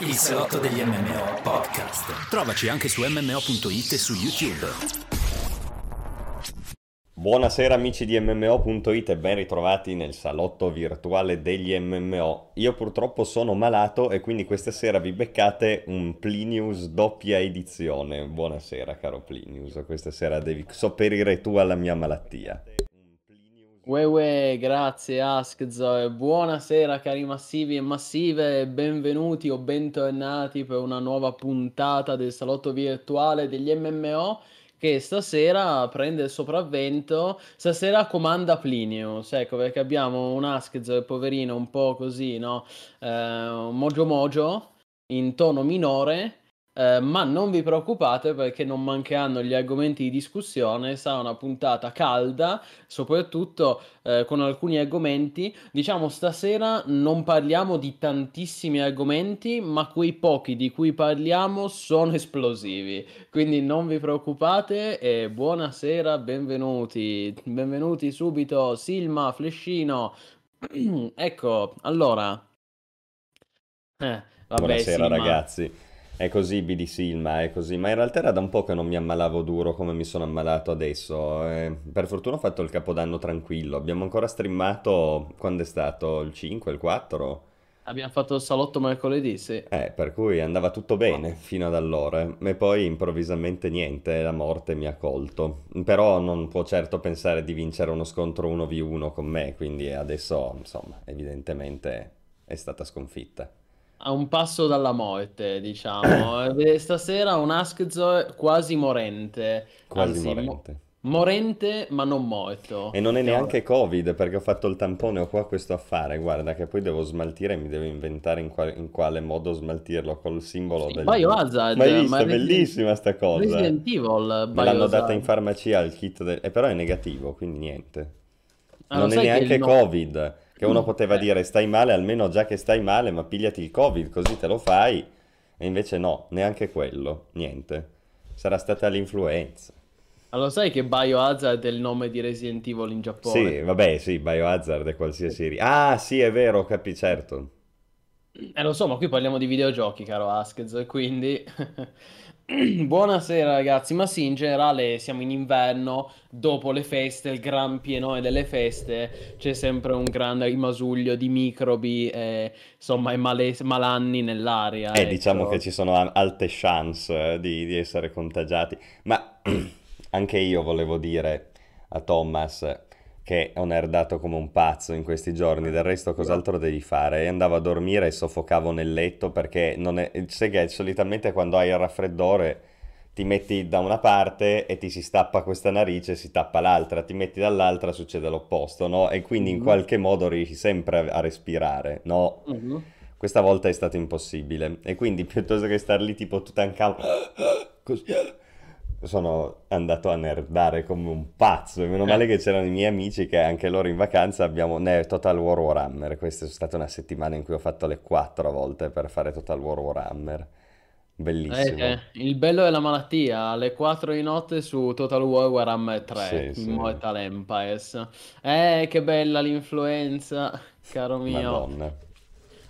Il salotto degli MMO podcast. Trovaci anche su MMO.it e su YouTube. Buonasera amici di MMO.it e ben ritrovati nel salotto virtuale degli MMO. Io purtroppo sono malato e quindi questa sera vi beccate un Plinius doppia edizione. Buonasera caro Plinius, questa sera devi sopperire tu alla mia malattia. Uè grazie Askzo e buonasera cari massivi e massive, benvenuti o bentornati per una nuova puntata del salotto virtuale degli MMO che stasera prende il sopravvento, stasera comanda Plinius, ecco perché abbiamo un Askzo poverino un po' così, no? Eh, mogio mogio, in tono minore eh, ma non vi preoccupate perché non mancheranno gli argomenti di discussione, sarà una puntata calda, soprattutto eh, con alcuni argomenti. Diciamo stasera non parliamo di tantissimi argomenti, ma quei pochi di cui parliamo sono esplosivi. Quindi non vi preoccupate e buonasera, benvenuti. Benvenuti subito Silma, Flescino. ecco, allora... Eh, vabbè, Buonasera Silma. ragazzi. È così BD Silma, è così, ma in realtà era da un po' che non mi ammalavo duro come mi sono ammalato adesso. Eh, per fortuna ho fatto il capodanno tranquillo. Abbiamo ancora streamato quando è stato il 5, il 4? Abbiamo fatto il salotto mercoledì, sì. Eh, per cui andava tutto bene fino ad allora. E poi improvvisamente niente, la morte mi ha colto. Però non può certo pensare di vincere uno scontro 1v1 con me, quindi adesso, insomma, evidentemente è stata sconfitta a un passo dalla morte, diciamo. Eh, stasera un Askzo quasi morente. Quasi Anzi, morente. Mo- morente ma non morto. E non è neanche Covid perché ho fatto il tampone, ho qua questo affare, guarda che poi devo smaltire e mi devo inventare in, qual- in quale modo smaltirlo col simbolo sì, del... Biohazard. Ma hai visto? Ma Bellissima sta cosa. Resident Evil, Me l'hanno data in farmacia il kit, del... e però è negativo, quindi niente. Ah, non è neanche Covid. Che uno poteva dire stai male, almeno già che stai male, ma pigliati il Covid, così te lo fai. E invece no, neanche quello, niente. Sarà stata l'influenza. Allora sai che Biohazard è il nome di Resident Evil in Giappone? Sì, vabbè, sì, Biohazard è qualsiasi... Ah, sì, è vero, capi, certo. Eh, lo so, ma qui parliamo di videogiochi, caro Askez, e quindi... Buonasera ragazzi, ma sì, in generale siamo in inverno, dopo le feste, il gran pienone delle feste, c'è sempre un grande rimasuglio di microbi e insomma e male- malanni nell'aria. Eh, ecco. diciamo che ci sono alte chance eh, di, di essere contagiati, ma anche io volevo dire a Thomas che ho nerdato come un pazzo in questi giorni, del resto cos'altro devi fare? E andavo a dormire e soffocavo nel letto perché non è... sai che solitamente quando hai il raffreddore ti metti da una parte e ti si stappa questa narice, si tappa l'altra, ti metti dall'altra, succede l'opposto, no? E quindi in mm-hmm. qualche modo riesci sempre a respirare, no? Mm-hmm. Questa volta è stato impossibile e quindi piuttosto che star lì tipo Tutankhamon così sono andato a nerdare come un pazzo. E meno eh. male che c'erano i miei amici che anche loro in vacanza abbiamo ne, Total War Warhammer. Questa è stata una settimana in cui ho fatto le quattro volte per fare Total War Warhammer. Bellissimo. Eh, eh, il bello della malattia, alle 4 di notte su Total War Warhammer 3, sì, Immortal sì. Empires. Eh, che bella l'influenza, caro mio. Madonna.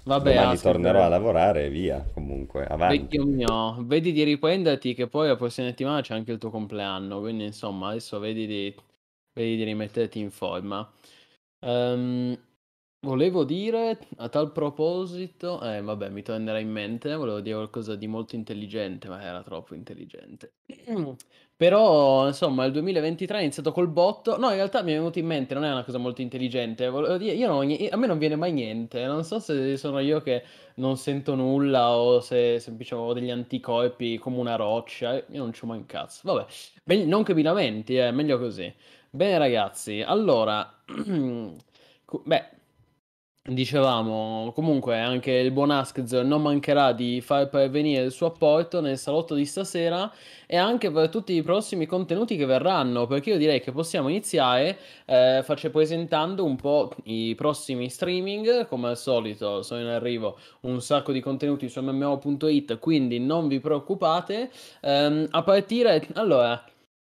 Vabbè, Domani tornerò a lavorare e via, comunque, avanti. Vecchio mio, vedi di riprenderti che poi la prossima settimana c'è anche il tuo compleanno, quindi insomma adesso vedi di, vedi di rimetterti in forma. Um, volevo dire, a tal proposito, eh vabbè mi tornerà in mente, volevo dire qualcosa di molto intelligente, ma era troppo intelligente. Però, insomma, il 2023 è iniziato col botto. No, in realtà mi è venuto in mente, non è una cosa molto intelligente. Io non, a me non viene mai niente. Non so se sono io che non sento nulla o se semplicemente ho degli anticorpi come una roccia. Io non c'ho mai un cazzo. Vabbè, ben, non che mi lamenti, è eh, meglio così. Bene, ragazzi, allora, beh, Dicevamo, comunque anche il buon Askz non mancherà di far pervenire il suo apporto nel salotto di stasera e anche per tutti i prossimi contenuti che verranno, perché io direi che possiamo iniziare eh, face- presentando un po' i prossimi streaming, come al solito sono in arrivo un sacco di contenuti su mmo.it, quindi non vi preoccupate, ehm, a partire, allora...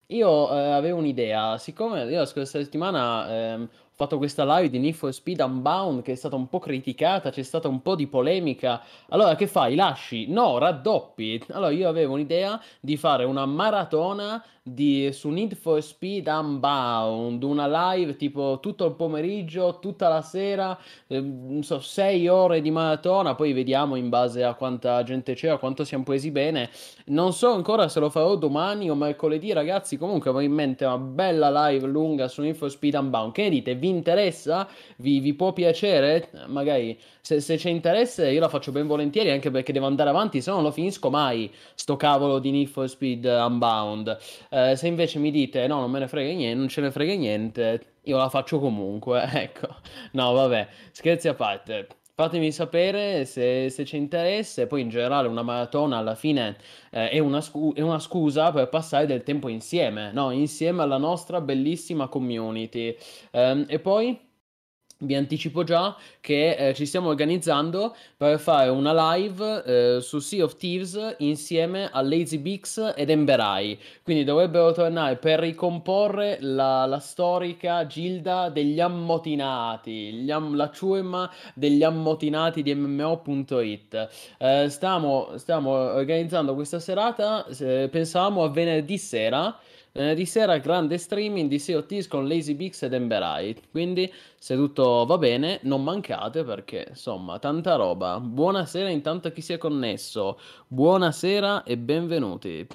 Io eh, avevo un'idea, siccome io la scorsa settimana ehm, fatto questa live di Need for Speed Unbound che è stata un po' criticata, c'è stata un po' di polemica. Allora che fai? Lasci? No, raddoppi. Allora io avevo un'idea di fare una maratona di, su Need for Speed Unbound, una live tipo tutto il pomeriggio, tutta la sera, eh, non so, sei ore di maratona, poi vediamo in base a quanta gente c'è, a quanto siamo presi bene. Non so ancora se lo farò domani o mercoledì, ragazzi, comunque ho in mente una bella live lunga su Need for Speed Unbound. Che ne dite? Vi interessa? Vi, vi può piacere? Magari se, se, c'è interesse io la faccio ben volentieri anche perché devo andare avanti, se no non lo finisco mai sto cavolo di Need for Speed Unbound. Eh, se invece mi dite no, non me ne frega niente, non ce ne frega niente, io la faccio comunque, ecco. No, vabbè, scherzi a parte. Fatemi sapere se, se c'è interesse, poi in generale una maratona alla fine eh, è, una scu- è, una scusa per passare del tempo insieme, no? Insieme alla nostra bellissima community. Eh, e poi vi anticipo già che eh, ci stiamo organizzando per fare una live eh, su Sea of Thieves insieme a Lazy Bix ed Emberai. Quindi dovrebbero tornare per ricomporre la, la storica gilda degli ammotinati, am, la ciurma degli ammotinati di MMO.it. Eh, stiamo, stiamo organizzando questa serata, pensavamo a venerdì sera. Venerdì sera grande streaming di Thieves con Lazy Bix ed Emberai. Quindi se tutto va bene non mancate perché insomma tanta roba. Buonasera intanto a chi si è connesso. Buonasera e benvenuti.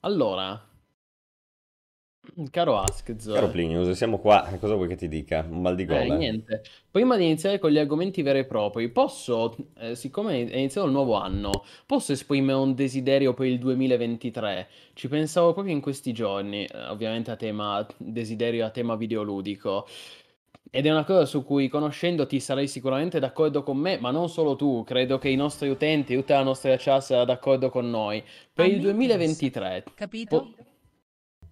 Allora, Caro Askz, Caro Plinius, siamo qua, cosa vuoi che ti dica? Un mal di eh, gola? niente, prima di iniziare con gli argomenti veri e propri, posso, eh, siccome è iniziato il nuovo anno, posso esprimere un desiderio per il 2023? Ci pensavo proprio in questi giorni, eh, ovviamente a tema desiderio a tema videoludico. Ed è una cosa su cui conoscendoti sarai sicuramente d'accordo con me, ma non solo tu, credo che i nostri utenti, tutta la nostra chat sarà d'accordo con noi. Per il 2023, Capito? po-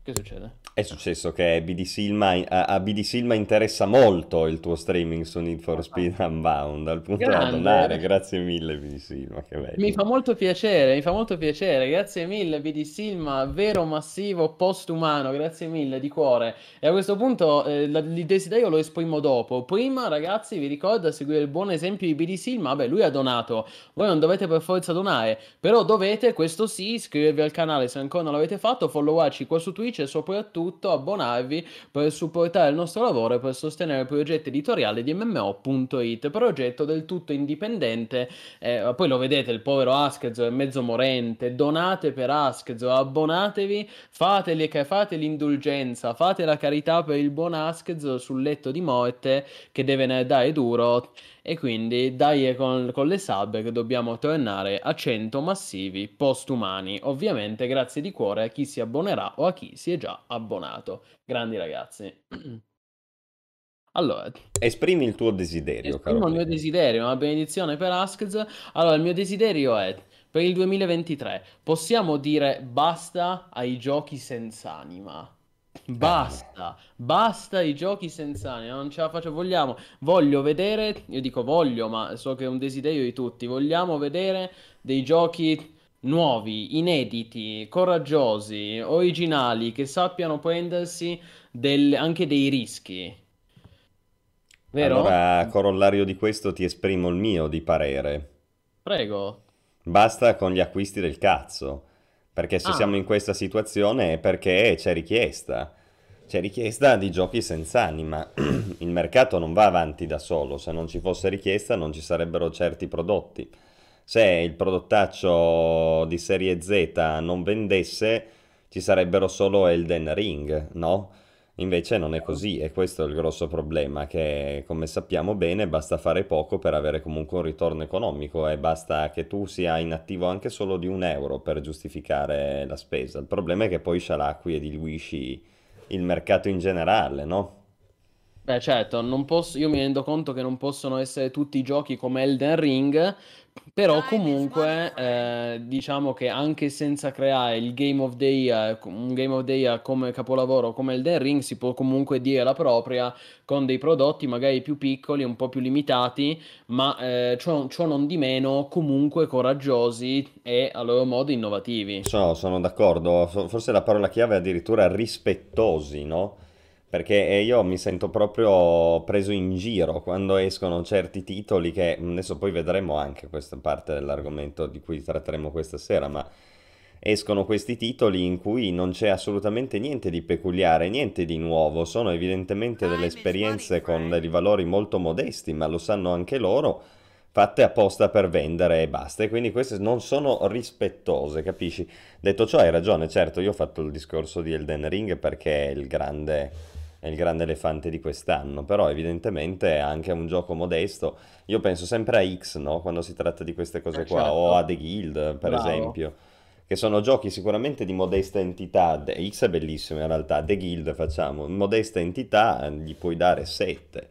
che succede? È successo che BD Silma, a, a BD Silma interessa molto il tuo streaming su Need for Speed Unbound, al punto da Grande. donare. Grazie mille BD Silma, che bello. Mi fa molto piacere, mi fa molto piacere, grazie mille BD Silma, vero massivo postumano, grazie mille di cuore. E a questo punto eh, il desiderio lo esprimo dopo. Prima ragazzi vi ricordo a seguire il buon esempio di BD Silma, vabbè lui ha donato, voi non dovete per forza donare, però dovete, questo sì, iscrivervi al canale se ancora non l'avete fatto, followarci qua su Twitch e soprattutto abbonarvi per supportare il nostro lavoro e per sostenere il progetto editoriale di MMO.it, progetto del tutto indipendente eh, poi lo vedete, il povero Askezo è mezzo morente. Donate per Askezo, abbonatevi, fateli, fate l'indulgenza, fate la carità per il buon Askezo sul letto di morte che deve dare duro. E quindi dai con, con le sub che dobbiamo tornare a 100 massivi postumani. Ovviamente grazie di cuore a chi si abbonerà o a chi si è già abbonato. Grandi ragazzi. Allora, Esprimi il tuo desiderio, caro Esprimo il mio desiderio, una benedizione per Askz. Allora, il mio desiderio è per il 2023 possiamo dire basta ai giochi senza anima. Basta, basta ai giochi senza anima, non ce la faccio. Vogliamo, voglio vedere, io dico voglio, ma so che è un desiderio di tutti. Vogliamo vedere dei giochi nuovi, inediti, coraggiosi, originali, che sappiano prendersi del- anche dei rischi. Vero? Allora, corollario di questo, ti esprimo il mio di parere. Prego. Basta con gli acquisti del cazzo, perché se Ah. siamo in questa situazione è perché c'è richiesta. C'è richiesta di giochi senza anima. Il mercato non va avanti da solo, se non ci fosse richiesta non ci sarebbero certi prodotti. Se il prodottaccio di serie Z non vendesse, ci sarebbero solo Elden Ring, no? Invece non è così e questo è il grosso problema, che come sappiamo bene basta fare poco per avere comunque un ritorno economico e basta che tu sia in attivo anche solo di un euro per giustificare la spesa. Il problema è che poi scialacqui e diluisci il mercato in generale, no? Beh, certo, non posso, io mi rendo conto che non possono essere tutti i giochi come Elden Ring, però comunque eh, diciamo che anche senza creare il Game of the Year, un Game of the Year come capolavoro come Elden Ring, si può comunque dire la propria con dei prodotti magari più piccoli, un po' più limitati, ma eh, ciò, ciò non di meno comunque coraggiosi e a loro modo innovativi. So, sono d'accordo, Fo- forse la parola chiave è addirittura rispettosi, no? Perché io mi sento proprio preso in giro quando escono certi titoli che adesso poi vedremo anche questa parte dell'argomento di cui tratteremo questa sera, ma escono questi titoli in cui non c'è assolutamente niente di peculiare, niente di nuovo, sono evidentemente delle esperienze con dei valori molto modesti, ma lo sanno anche loro, fatte apposta per vendere e basta. E quindi queste non sono rispettose, capisci? Detto ciò, hai ragione, certo, io ho fatto il discorso di Elden Ring perché è il grande, è il grande elefante di quest'anno, però evidentemente è anche un gioco modesto. Io penso sempre a X, no? Quando si tratta di queste cose Eh, qua, certo. o a The Guild, per Bravo. esempio che sono giochi sicuramente di modesta entità. The- X è bellissimo in realtà, The Guild facciamo, modesta entità, gli puoi dare 7,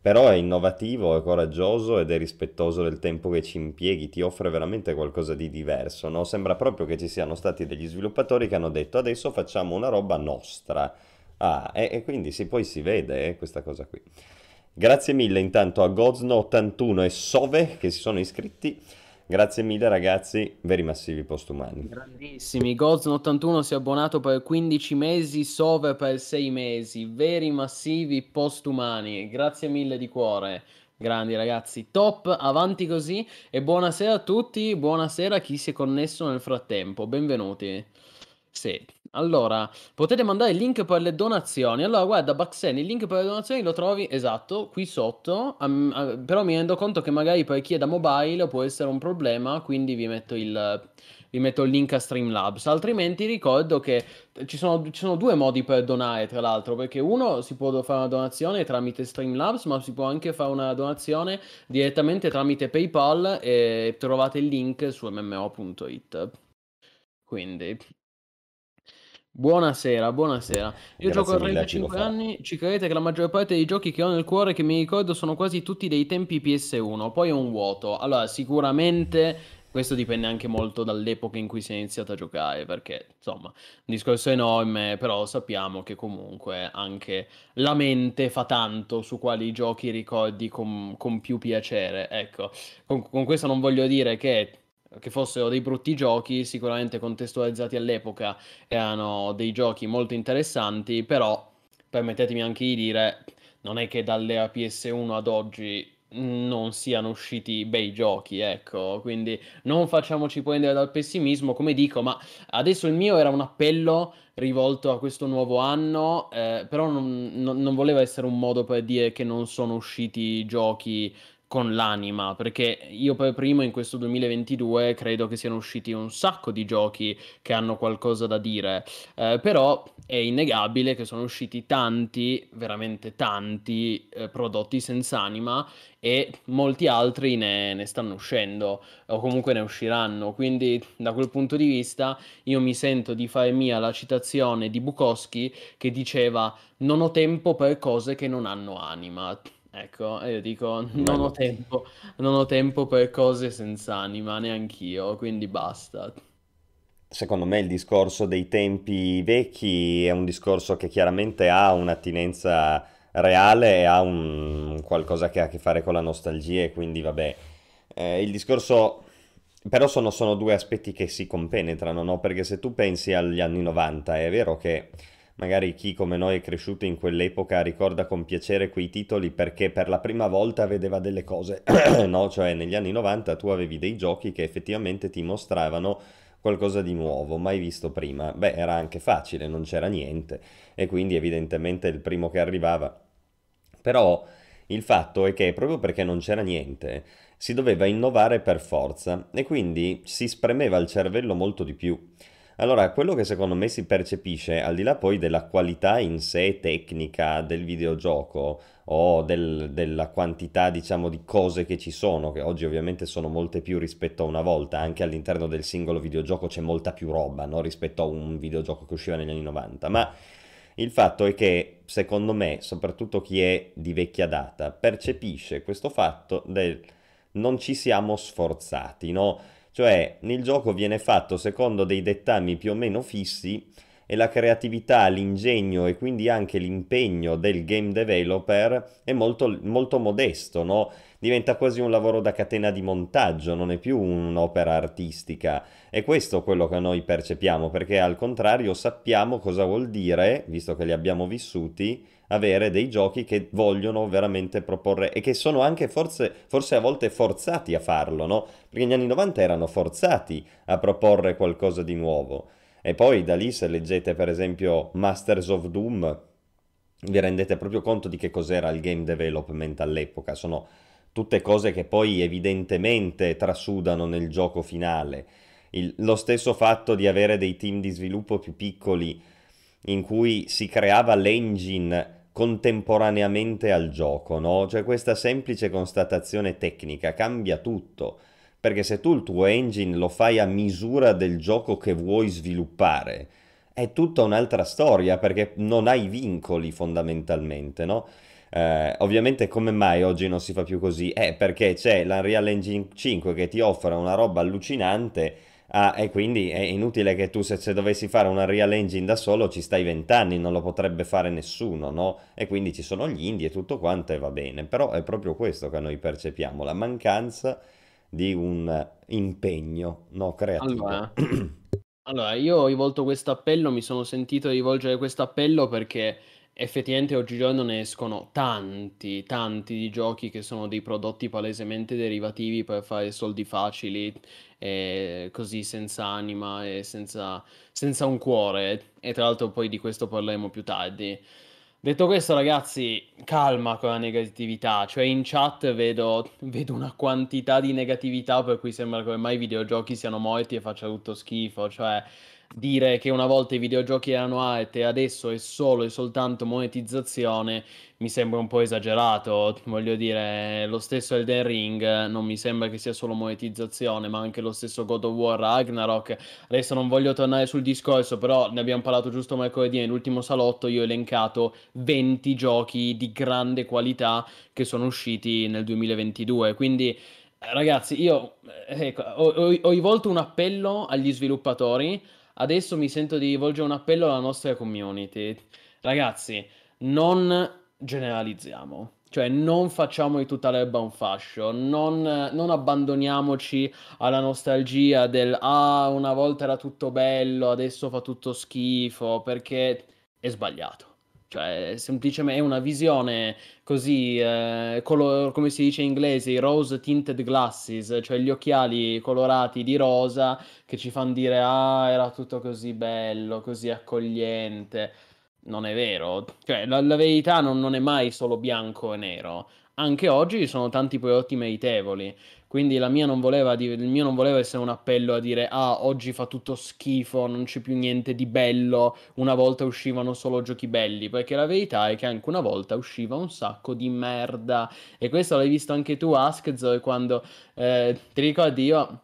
però è innovativo, è coraggioso ed è rispettoso del tempo che ci impieghi, ti offre veramente qualcosa di diverso, no? Sembra proprio che ci siano stati degli sviluppatori che hanno detto adesso facciamo una roba nostra. Ah, e, e quindi sì, poi si vede eh, questa cosa qui. Grazie mille intanto a Gozno81 e Sove che si sono iscritti. Grazie mille ragazzi, veri massivi postumani. Grandissimi, Gozn81 si è abbonato per 15 mesi, Sove per 6 mesi, veri massivi postumani, grazie mille di cuore, grandi ragazzi, top, avanti così. E buonasera a tutti, buonasera a chi si è connesso nel frattempo, benvenuti. Sì, allora, potete mandare il link per le donazioni. Allora, guarda, Baxen, il link per le donazioni lo trovi, esatto, qui sotto. Am- a- però mi rendo conto che magari per chi è da mobile può essere un problema, quindi vi metto il, vi metto il link a Streamlabs. Altrimenti ricordo che ci sono, ci sono due modi per donare, tra l'altro, perché uno si può fare una donazione tramite Streamlabs, ma si può anche fare una donazione direttamente tramite PayPal e trovate il link su mmo.it. Quindi... Buonasera, buonasera. Io gioco a Grazie mille a chi lo 35 fa. anni, ci credete che la maggior parte dei giochi che ho nel cuore che mi ricordo sono quasi tutti dei tempi PS1, poi è un vuoto. Allora, sicuramente questo dipende anche molto dall'epoca in cui si è iniziato a giocare, perché insomma, un discorso enorme, però sappiamo che comunque anche la mente fa tanto su quali giochi ricordi con, con più piacere. Ecco, con, con questo non voglio dire che, che fossero dei brutti giochi, sicuramente contestualizzati all'epoca erano dei giochi molto interessanti, però permettetemi anche di dire, non è che dall'era PS1 ad oggi non siano usciti bei giochi, ecco, quindi non facciamoci prendere dal pessimismo, come dico, ma adesso il mio era un appello rivolto a questo nuovo anno, eh, però non, non- non voleva essere un modo per dire che non sono usciti giochi con l'anima, perché io per primo in questo 2022 credo che siano usciti un sacco di giochi che hanno qualcosa da dire, eh, però è innegabile che sono usciti tanti, veramente tanti eh, prodotti senza anima e molti altri ne, ne stanno uscendo o comunque ne usciranno. Quindi da quel punto di vista io mi sento di fare mia la citazione di Bukowski che diceva non ho tempo per cose che non hanno anima. Ecco, e io dico non Bello. ho tempo, non ho tempo per cose senza anima, neanch'io, quindi basta. Secondo me il discorso dei tempi vecchi è un discorso che chiaramente ha un'attinenza reale e ha un qualcosa che ha a che fare con la nostalgia e quindi vabbè. Eh, il discorso però sono, sono due aspetti che si compenetrano, no? Perché se tu pensi agli anni 90 è vero che magari chi come noi è cresciuto in quell'epoca ricorda con piacere quei titoli perché per la prima volta vedeva delle cose, no? Cioè negli anni 90 tu avevi dei giochi che effettivamente ti mostravano qualcosa di nuovo, mai visto prima. Beh, era anche facile, non c'era niente e quindi evidentemente il primo che arrivava. Però il fatto è che proprio perché non c'era niente, si doveva innovare per forza e quindi si spremeva il cervello molto di più. Allora, quello che secondo me si percepisce, al di là poi della qualità in sé tecnica del videogioco o del- della quantità, diciamo, di cose che ci sono, che oggi ovviamente sono molte più rispetto a una volta, anche all'interno del singolo videogioco c'è molta più roba, no? Rispetto a un videogioco che usciva negli anni 90, ma il fatto è che, secondo me, soprattutto chi è di vecchia data, percepisce questo fatto del non ci siamo sforzati, no? Cioè, il gioco viene fatto secondo dei dettami più o meno fissi e la creatività, l'ingegno e quindi anche l'impegno del game developer è molto, molto modesto, no? diventa quasi un lavoro da catena di montaggio, non è più un'opera artistica. E questo è quello che noi percepiamo, perché al contrario sappiamo cosa vuol dire, visto che li abbiamo vissuti, avere dei giochi che vogliono veramente proporre e che sono anche forse, forse a volte forzati a farlo, no? Perché negli anni 90 erano forzati a proporre qualcosa di nuovo. E poi da lì se leggete per esempio Masters of Doom, vi rendete proprio conto di che cos'era il game development all'epoca. Sono tutte cose che poi evidentemente trasudano nel gioco finale. Il, lo stesso fatto di avere dei team di sviluppo più piccoli in cui si creava l'engine contemporaneamente al gioco, no? Cioè questa semplice constatazione tecnica cambia tutto, perché se tu il tuo engine lo fai a misura del gioco che vuoi sviluppare, è tutta un'altra storia, perché non hai vincoli fondamentalmente, no? Eh, ovviamente come mai oggi non si fa più così? Eh, perché c'è l'Unreal Engine 5 che ti offre una roba allucinante Ah, e quindi è inutile che tu se, se, dovessi fare una Real Engine da solo ci stai vent'anni, non lo potrebbe fare nessuno, no? E quindi ci sono gli indie e tutto quanto e va bene. Però è proprio questo che noi percepiamo, la mancanza di un impegno no, creativo. Allora, allora, io ho rivolto questo appello, mi sono sentito rivolgere questo appello perché effettivamente oggigiorno ne escono tanti, tanti di giochi che sono dei prodotti palesemente derivativi per fare soldi facili, e così senza anima e senza, senza un cuore. E tra l'altro poi di questo parleremo più tardi. Detto questo, ragazzi, calma con la negatività. Cioè, in chat vedo, vedo una quantità di negatività per cui sembra che ormai i videogiochi siano morti e faccia tutto schifo. Cioè, dire che una volta i videogiochi erano arte e adesso è solo e soltanto monetizzazione mi sembra un po' esagerato. Voglio dire, lo stesso Elden Ring non mi sembra che sia solo monetizzazione, ma anche lo stesso God of War Ragnarok. Adesso non voglio tornare sul discorso, però ne abbiamo parlato giusto mercoledì nell'ultimo salotto. Io ho elencato 20 giochi di grande qualità che sono usciti nel 2022. Quindi. Ragazzi, io ecco, ho, ho, ho rivolto un appello agli sviluppatori adesso mi sento di rivolgere un appello alla nostra community. Ragazzi, non generalizziamo. Cioè, non facciamo di tutta l'erba un fascio, non, non, abbandoniamoci alla nostalgia del ah, una volta era tutto bello, adesso fa tutto schifo, perché è sbagliato. Cioè, semplicemente è una visione così, eh, color- come si dice in inglese, rose tinted glasses, cioè gli occhiali colorati di rosa che ci fanno dire ah, era tutto così bello, così accogliente. Non è vero, cioè la, la verità non, non è mai solo bianco e nero. Anche oggi ci sono tanti prodotti meritevoli. Quindi voleva, il mio non voleva essere un appello a dire ah, oggi fa tutto schifo, non c'è più niente di bello, una volta uscivano solo giochi belli, perché la verità è che anche una volta usciva un sacco di merda. E questo l'hai visto anche tu, Askzo, quando eh, ti ricordi io...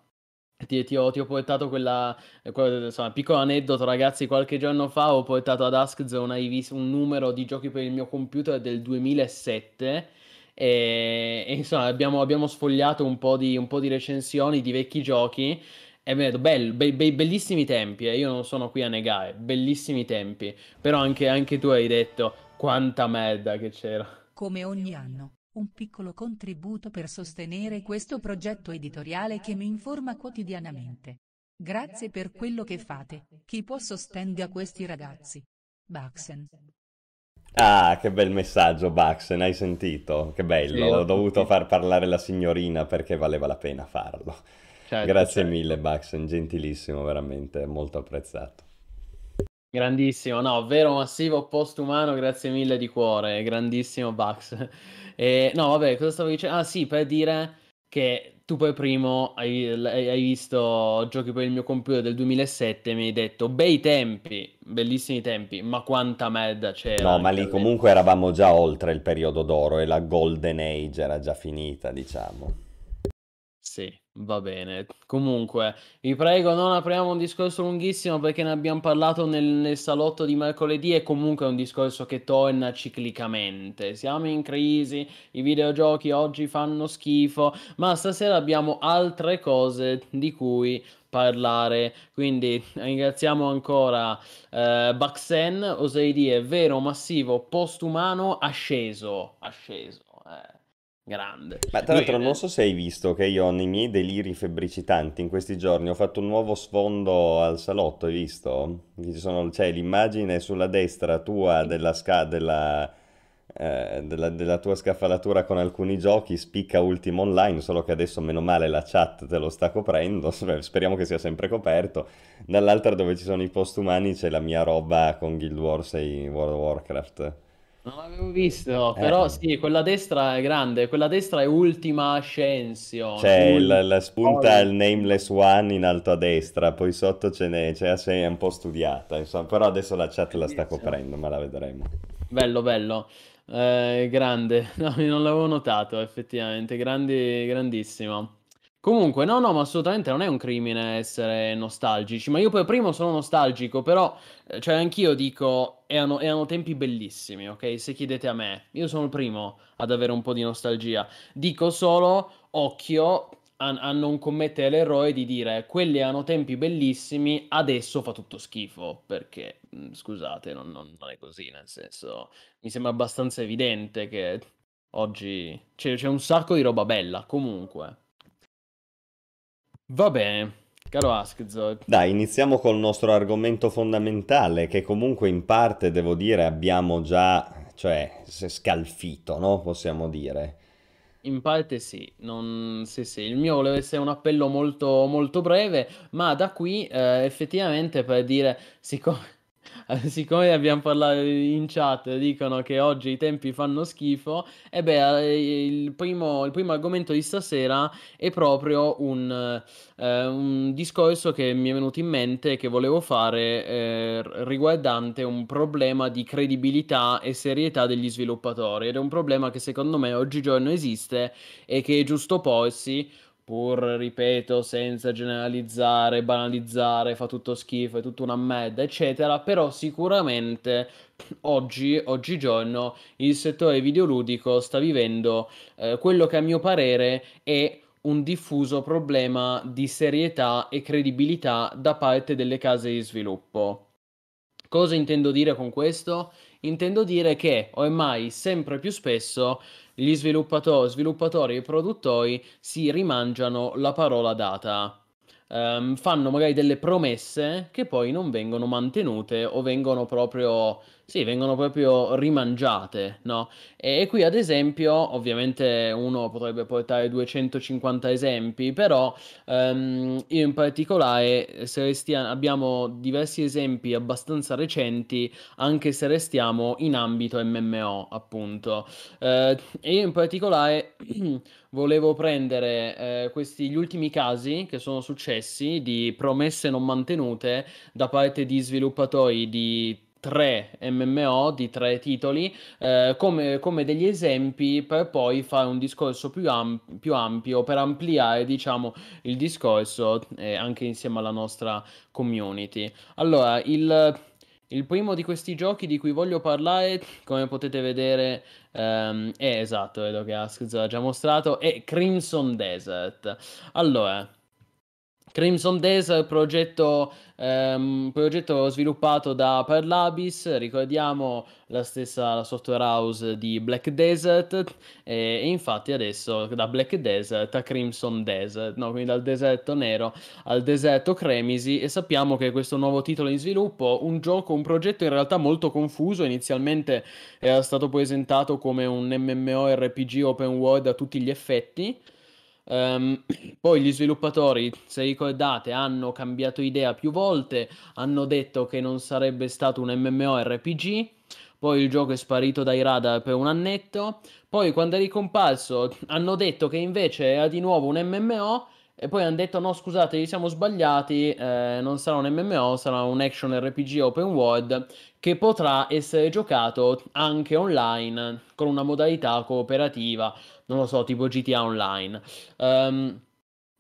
Ti, ti, ho, ti, ho, portato quella, quella insomma, piccolo aneddoto, ragazzi. Qualche giorno fa ho portato ad Askzone un numero di giochi per il mio computer del 2007 e, e insomma, abbiamo, abbiamo sfogliato un po, di, un po' di recensioni di vecchi giochi. E vedo, bello, be- be- bellissimi tempi, eh. io non sono qui a negare, bellissimi tempi. Però anche, anche tu hai detto quanta merda che c'era. Come ogni anno, un piccolo contributo per sostenere questo progetto editoriale che mi informa quotidianamente. Grazie per quello che fate. Chi può sostenga questi ragazzi? Baxen. Ah, che bel messaggio, Baxen, hai sentito? Che bello, sì, ho dovuto sentito. far parlare la signorina perché valeva la pena farlo. Certo, Grazie certo. mille, Baxen, gentilissimo, veramente, molto apprezzato. Grandissimo, no, vero massivo postumano, grazie mille di cuore, grandissimo Bax. E, no, vabbè, cosa stavo dicendo? Ah sì, per dire che tu poi primo hai, hai, visto giochi per il mio computer del 2007 e mi hai detto bei tempi, bellissimi tempi, ma quanta merda c'era. No, ma lì comunque eravamo già oltre il periodo d'oro e la golden age era già finita, diciamo. Sì, Va bene. Comunque, vi prego, non apriamo un discorso lunghissimo perché ne abbiamo parlato nel, nel salotto di mercoledì e comunque è un discorso che torna ciclicamente. Siamo in crisi, i videogiochi oggi fanno schifo, ma stasera abbiamo altre cose di cui parlare. Quindi ringraziamo ancora eh, Baxen, oserei dire vero, massivo, postumano, asceso. Asceso. Grande. Ma tra l'altro non so se hai visto che io nei miei deliri febbricitanti in questi giorni ho fatto un nuovo sfondo al salotto, hai visto? Ci sono, c'è l'immagine sulla destra tua della, sca- della, eh, della, della tua scaffalatura con alcuni giochi, spicca Ultimo Online, solo che adesso meno male la chat te lo sta coprendo, speriamo che sia sempre coperto. Dall'altra dove ci sono i post umani c'è la mia roba con Guild Wars e World of Warcraft. Non l'avevo visto, però Eh. sì, quella destra è grande, quella destra è Ultima Ascension. C'è Ul- il- la spunta Poi- il Nameless One in alto a destra, poi sotto ce n'è, c'è è un po' studiata, insomma, però adesso la chat la sta coprendo, ma la vedremo. Bello, bello. Eh, grande. No, non l'avevo notato, effettivamente. Grandi, grandissimo. Comunque, no, no, ma assolutamente non è un crimine essere nostalgici. Ma io poi primo sono nostalgico, però, eh, cioè, anch'io dico, erano, erano tempi bellissimi, ok? Se chiedete a me, io sono il primo ad avere un po' di nostalgia. Dico solo, occhio a, a non commettere l'errore di dire, quelli erano tempi bellissimi, adesso fa tutto schifo. Perché, mh, scusate, non, non- non è così, nel senso mi sembra abbastanza evidente che oggi c'è, c'è un sacco di roba bella. Comunque, va bene, caro Askzo. Dai, iniziamo col nostro argomento fondamentale, che comunque in parte, devo dire, abbiamo già, cioè, s- scalfito, no? Possiamo dire. In parte sì, non... sì, sì, il mio voleva essere un appello molto, molto breve, ma da qui eh, effettivamente per dire, siccome, siccome abbiamo parlato in chat, dicono che oggi i tempi fanno schifo, e beh, eh, il primo, il primo argomento di stasera è proprio un, eh, un discorso che mi è venuto in mente che volevo fare eh, riguardante un problema di credibilità e serietà degli sviluppatori ed è un problema che secondo me oggigiorno esiste e che è giusto porsi, pur ripeto, senza generalizzare, banalizzare, fa tutto schifo, è tutta una merda, eccetera, però sicuramente oggi, oggigiorno, il settore videoludico sta vivendo eh, quello che a mio parere è un diffuso problema di serietà e credibilità da parte delle case di sviluppo. Cosa intendo dire con questo? Intendo dire che ormai sempre più spesso gli sviluppatori, sviluppatori e produttori si rimangiano la parola data. Ehm, fanno magari delle promesse che poi non vengono mantenute o vengono proprio, sì, vengono proprio rimangiate, no? E qui ad esempio, ovviamente uno potrebbe portare 250 esempi, però ehm, io in particolare, se restia- abbiamo diversi esempi abbastanza recenti, anche se restiamo in ambito MMO, appunto. Eh, e io in particolare volevo prendere eh, questi gli ultimi casi che sono successi di promesse non mantenute da parte di sviluppatori di tre MMO, di tre titoli, eh, come, come degli esempi per poi fare un discorso più, am- più ampio, per ampliare, diciamo, il discorso eh, anche insieme alla nostra community. Allora, il, il primo di questi giochi di cui voglio parlare, come potete vedere, ehm, è esatto, vedo che Askz ha già mostrato, è Crimson Desert. Allora, Crimson Desert, progetto, ehm, progetto sviluppato da Perlabis, ricordiamo la stessa la software house di Black Desert e, e infatti adesso da Black Desert a Crimson Desert, no? quindi dal deserto nero al deserto Cremisi e sappiamo che questo nuovo titolo in sviluppo, un gioco, un progetto in realtà molto confuso, inizialmente era stato presentato come un MMORPG open world a tutti gli effetti. Ehm, poi gli sviluppatori, se ricordate, hanno cambiato idea più volte, hanno detto che non sarebbe stato un MMORPG, poi il gioco è sparito dai radar per un annetto, poi quando è ricomparso hanno detto che invece era di nuovo un MMO e poi hanno detto no scusate ci siamo sbagliati, eh, non sarà un MMO, sarà un action RPG open world che potrà essere giocato anche online con una modalità cooperativa, non lo so, tipo GTA Online. Ehm,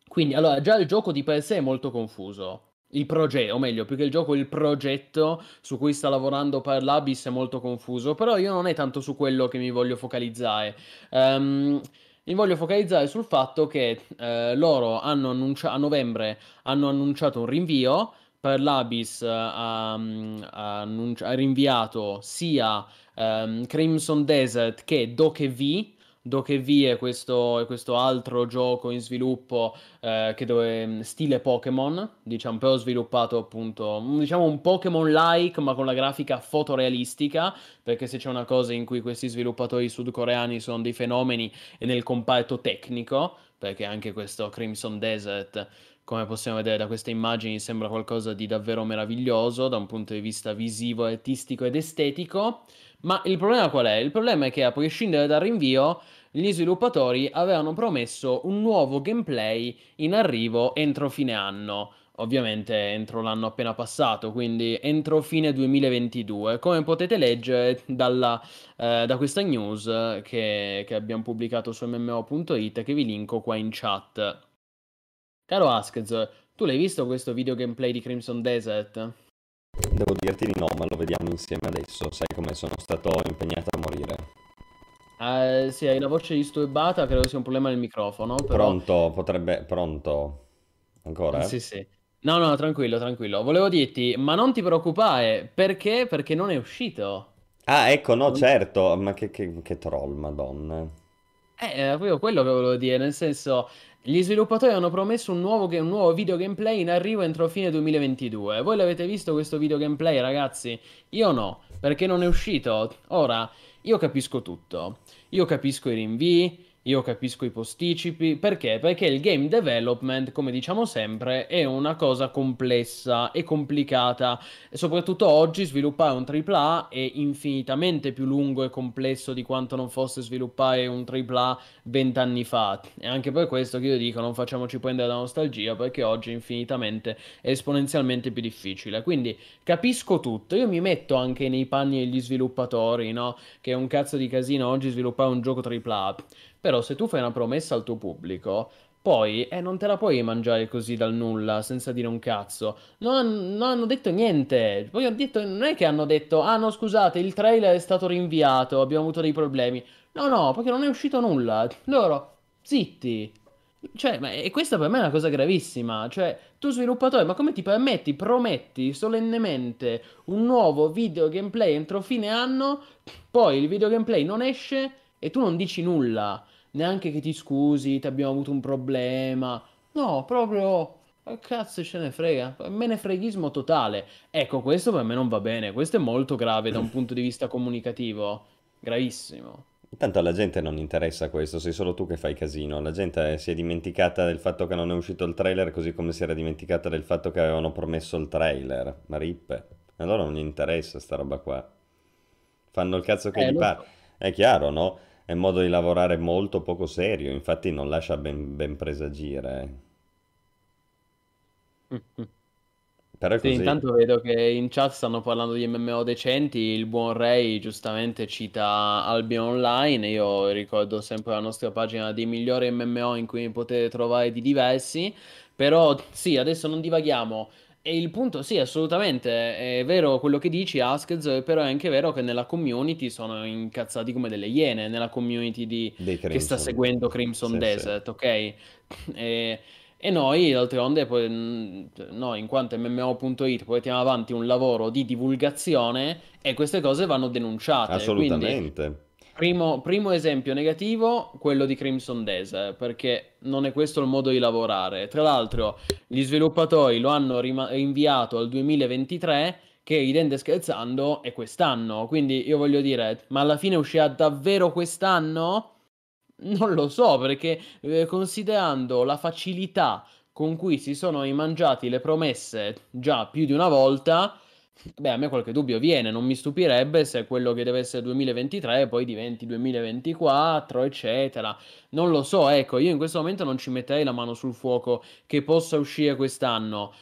quindi, allora, già il gioco di per sé è molto confuso. Il progetto, o meglio, più che il gioco, il progetto su cui sta lavorando Parlabis è molto confuso, però io non è tanto su quello che mi voglio focalizzare. Ehm, mi voglio focalizzare sul fatto che eh, loro hanno annunciato a novembre hanno annunciato un rinvio. Parlabis eh, ha, ha annunci- ha rinviato sia ehm, Crimson Desert che Doke V Dokev è questo, questo altro gioco in sviluppo eh, che dove, stile Pokémon, diciamo, però sviluppato appunto, diciamo un Pokémon-like ma con la grafica fotorealistica, perché se c'è una cosa in cui questi sviluppatori sudcoreani sono dei fenomeni è nel comparto tecnico, perché anche questo Crimson Desert come possiamo vedere da queste immagini, sembra qualcosa di davvero meraviglioso da un punto di vista visivo, artistico ed estetico. Ma il problema qual è? Il problema è che a prescindere dal rinvio, gli sviluppatori avevano promesso un nuovo gameplay in arrivo entro fine anno. Ovviamente entro l'anno appena passato, quindi entro fine 2022. Come potete leggere dalla, eh, da questa news che, che abbiamo pubblicato su mmo.it che vi linko qua in chat. Caro Askez, tu l'hai visto questo video gameplay di Crimson Desert? Devo dirti di no, ma lo vediamo insieme adesso. Sai come sono stato impegnato a morire. Eh, sì, hai la voce disturbata, credo sia un problema nel microfono. Però... Pronto, potrebbe... Pronto? Ancora? Sì, sì. No, no, tranquillo, tranquillo. Volevo dirti, ma non ti preoccupare, perché? Perché non è uscito. Ah, ecco, no, certo. Ma che, che, che troll, madonna. Eh, era proprio quello che volevo dire, nel senso, gli sviluppatori hanno promesso un nuovo, un nuovo video gameplay in arrivo entro fine 2022. Voi l'avete visto questo video gameplay, ragazzi? Io no, perché non è uscito. Ora, io capisco tutto. Io capisco i rinvii, io capisco i posticipi, perché? Perché il game development, come diciamo sempre, è una cosa complessa e complicata e soprattutto oggi sviluppare un AAA è infinitamente più lungo e complesso di quanto non fosse sviluppare un AAA vent'anni fa. E anche per questo che io dico non facciamoci prendere la nostalgia perché oggi è infinitamente esponenzialmente più difficile. Quindi capisco tutto, io mi metto anche nei panni degli sviluppatori, no? Che è un cazzo di casino oggi sviluppare un gioco AAA. Però se tu fai una promessa al tuo pubblico, poi eh, non te la puoi mangiare così dal nulla, senza dire un cazzo. Non, non hanno detto niente. Poi hanno detto, non è che hanno detto, ah no scusate, il trailer è stato rinviato, abbiamo avuto dei problemi. No, no, perché non è uscito nulla. Loro, zitti. Cioè, ma, e questa per me è una cosa gravissima. Cioè, tu sviluppatore, ma come ti permetti, prometti solennemente un nuovo video gameplay entro fine anno, poi il video gameplay non esce e tu non dici nulla neanche che ti scusi, ti abbiamo avuto un problema. No, proprio... Che cazzo ce ne frega? Me ne freghismo totale. Ecco, questo per me non va bene. Questo è molto grave da un punto di vista comunicativo. Gravissimo. Intanto alla gente non interessa questo, sei solo tu che fai casino. La gente si è dimenticata del fatto che non è uscito il trailer, così come si era dimenticata del fatto che avevano promesso il trailer. Ma rippe. Allora non gli interessa sta roba qua. Fanno il cazzo che eh, gli pare. So. È chiaro, no? È un modo di lavorare molto poco serio, infatti non lascia ben, ben presagire. Però è così. Sì, intanto vedo che in chat stanno parlando di MMO decenti, il buon Ray giustamente cita Albion Online, io ricordo sempre la nostra pagina dei migliori MMO in cui potete trovare di diversi, però sì, adesso non divaghiamo, e il punto, sì, assolutamente, è vero quello che dici, Askez, però è anche vero che nella community sono incazzati come delle iene, nella community di... che sta seguendo Crimson sì, Desert, sì. ok? E, e noi, d'altronde, poi, noi in quanto MMO.it portiamo avanti un lavoro di divulgazione e queste cose vanno denunciate. Assolutamente. Quindi, Primo, primo, esempio negativo, quello di Crimson Days, perché non è questo il modo di lavorare. Tra l'altro, gli sviluppatori lo hanno rinviato al 2023, che ridendo scherzando è quest'anno. Quindi io voglio dire, ma alla fine uscirà davvero quest'anno? Non lo so, perché eh, considerando la facilità con cui si sono rimangiati le promesse già più di una volta Beh, a me qualche dubbio viene, non mi stupirebbe se quello che deve essere 2023 poi diventi 2024, eccetera. Non lo so, ecco, io in questo momento non ci metterei la mano sul fuoco che possa uscire quest'anno.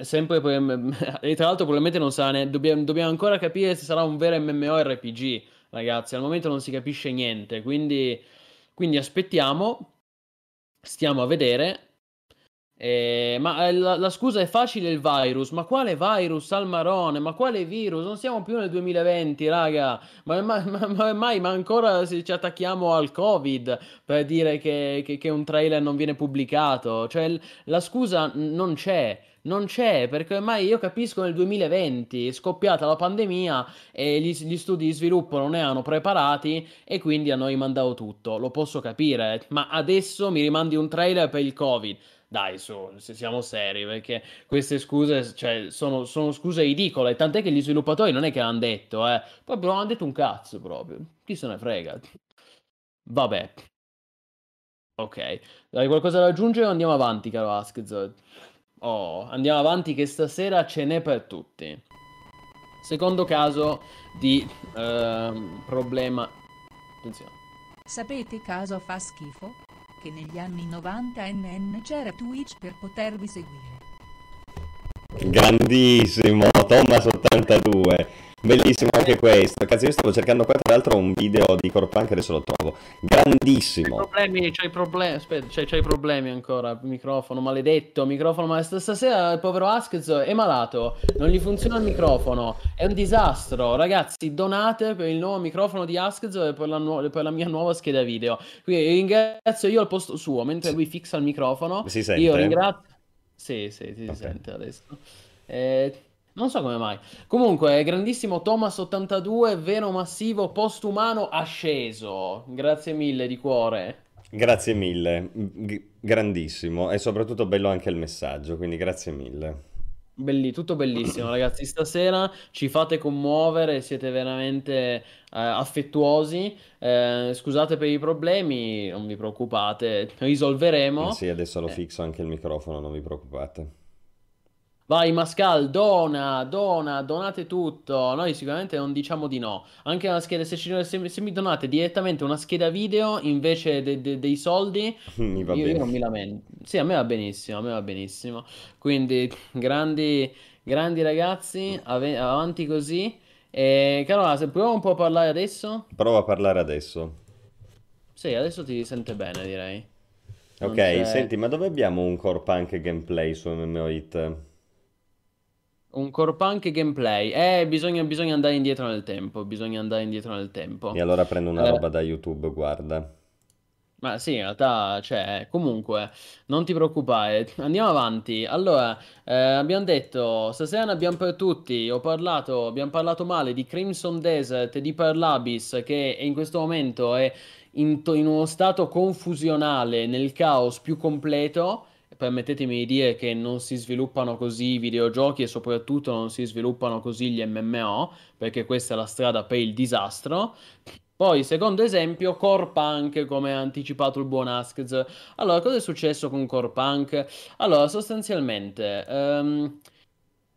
Sempre, e tra l'altro probabilmente non sarà ne... dobbiamo, dobbiamo ancora capire se sarà un vero MMORPG, ragazzi, al momento non si capisce niente, quindi, quindi aspettiamo, stiamo a vedere Eh, ma eh, la, la, scusa è facile il virus, ma quale virus al marone? Ma quale virus? Non siamo più nel 2020, raga. Ma, ma, ma, ma ancora ci attacchiamo al Covid per dire che, che, che un trailer non viene pubblicato. Cioè, la scusa non c'è. Non c'è, perché ormai io capisco nel 2020 è scoppiata la pandemia e gli, gli, studi di sviluppo non erano preparati e quindi hanno rimandato tutto. Lo posso capire, ma adesso mi rimandi un trailer per il Covid. Dai, su, se siamo seri, perché queste scuse cioè, sono, sono, scuse ridicole. Tant'è che gli sviluppatori non è che l'hanno detto, eh. Proprio non hanno detto un cazzo proprio. Chi se ne frega? Vabbè. Ok. Hai qualcosa da aggiungere o andiamo avanti, caro Askz? Oh, andiamo avanti che stasera ce n'è per tutti. Secondo caso di uh, problema... Attenzione. Sapete caso fa schifo? Che negli anni 90 NN c'era Twitch per potervi seguire. Grandissimo, Thomas82. Bellissimo anche questo. Cazzo, io stavo cercando qua tra l'altro un video di Corpunk, adesso lo trovo. Grandissimo. C'hai problemi, c'hai problemi, aspetta, c'hai, c'hai problemi ancora, microfono maledetto, microfono maledetto. Stasera il povero Askez è malato, non gli funziona il microfono, è un disastro. Ragazzi, donate per il nuovo microfono di Askez e per la, nu- per la mia nuova scheda video. Quindi ringrazio io al posto suo, mentre lui fixa il microfono. Si sente? Io ringrazio... Sì, sì, si okay. sente adesso. Eh, non so come mai. Comunque, grandissimo Thomas82, vero massivo, postumano asceso. Grazie mille di cuore. Grazie mille, G- grandissimo e soprattutto bello anche il messaggio, quindi grazie mille. Belli, tutto bellissimo, ragazzi. Stasera ci fate commuovere, siete veramente eh, affettuosi. Eh, scusate per i problemi, non vi preoccupate, risolveremo. Sì, adesso lo eh. fixo anche il microfono, non vi preoccupate. Vai Mascal, dona, dona, donate tutto. Noi sicuramente non diciamo di no. Anche una scheda, se, ci, se, se mi donate direttamente una scheda video invece de, de, dei soldi, mi va io, bene. io non mi lamento. Sì, a me va benissimo, a me va benissimo. Quindi, grandi, grandi ragazzi, ave- avanti così. E Carola, se proviamo un po' a parlare adesso? Prova a parlare adesso. Sì, adesso ti sente bene, direi. Non ok, c'è... senti, ma dove abbiamo un core punk gameplay su MMO Hit? Un core punk gameplay. Eh, bisogna, bisogna andare indietro nel tempo. Bisogna andare indietro nel tempo. E allora prendo una eh, roba da YouTube, guarda. Ma sì, in realtà, cioè, comunque, non ti preoccupare, andiamo avanti. Allora, eh, abbiamo detto, stasera ne abbiamo per tutti, ho parlato, abbiamo parlato male di Crimson Desert e di Perlabis, che in questo momento è in, to- in uno stato confusionale, nel caos più completo permettetemi di dire che non si sviluppano così i videogiochi e soprattutto non si sviluppano così gli MMO, perché questa è la strada per il disastro. Poi, secondo esempio, Core Punk, come ha anticipato il buon Askz. Allora, cosa è successo con Core Punk? Allora, sostanzialmente... Um,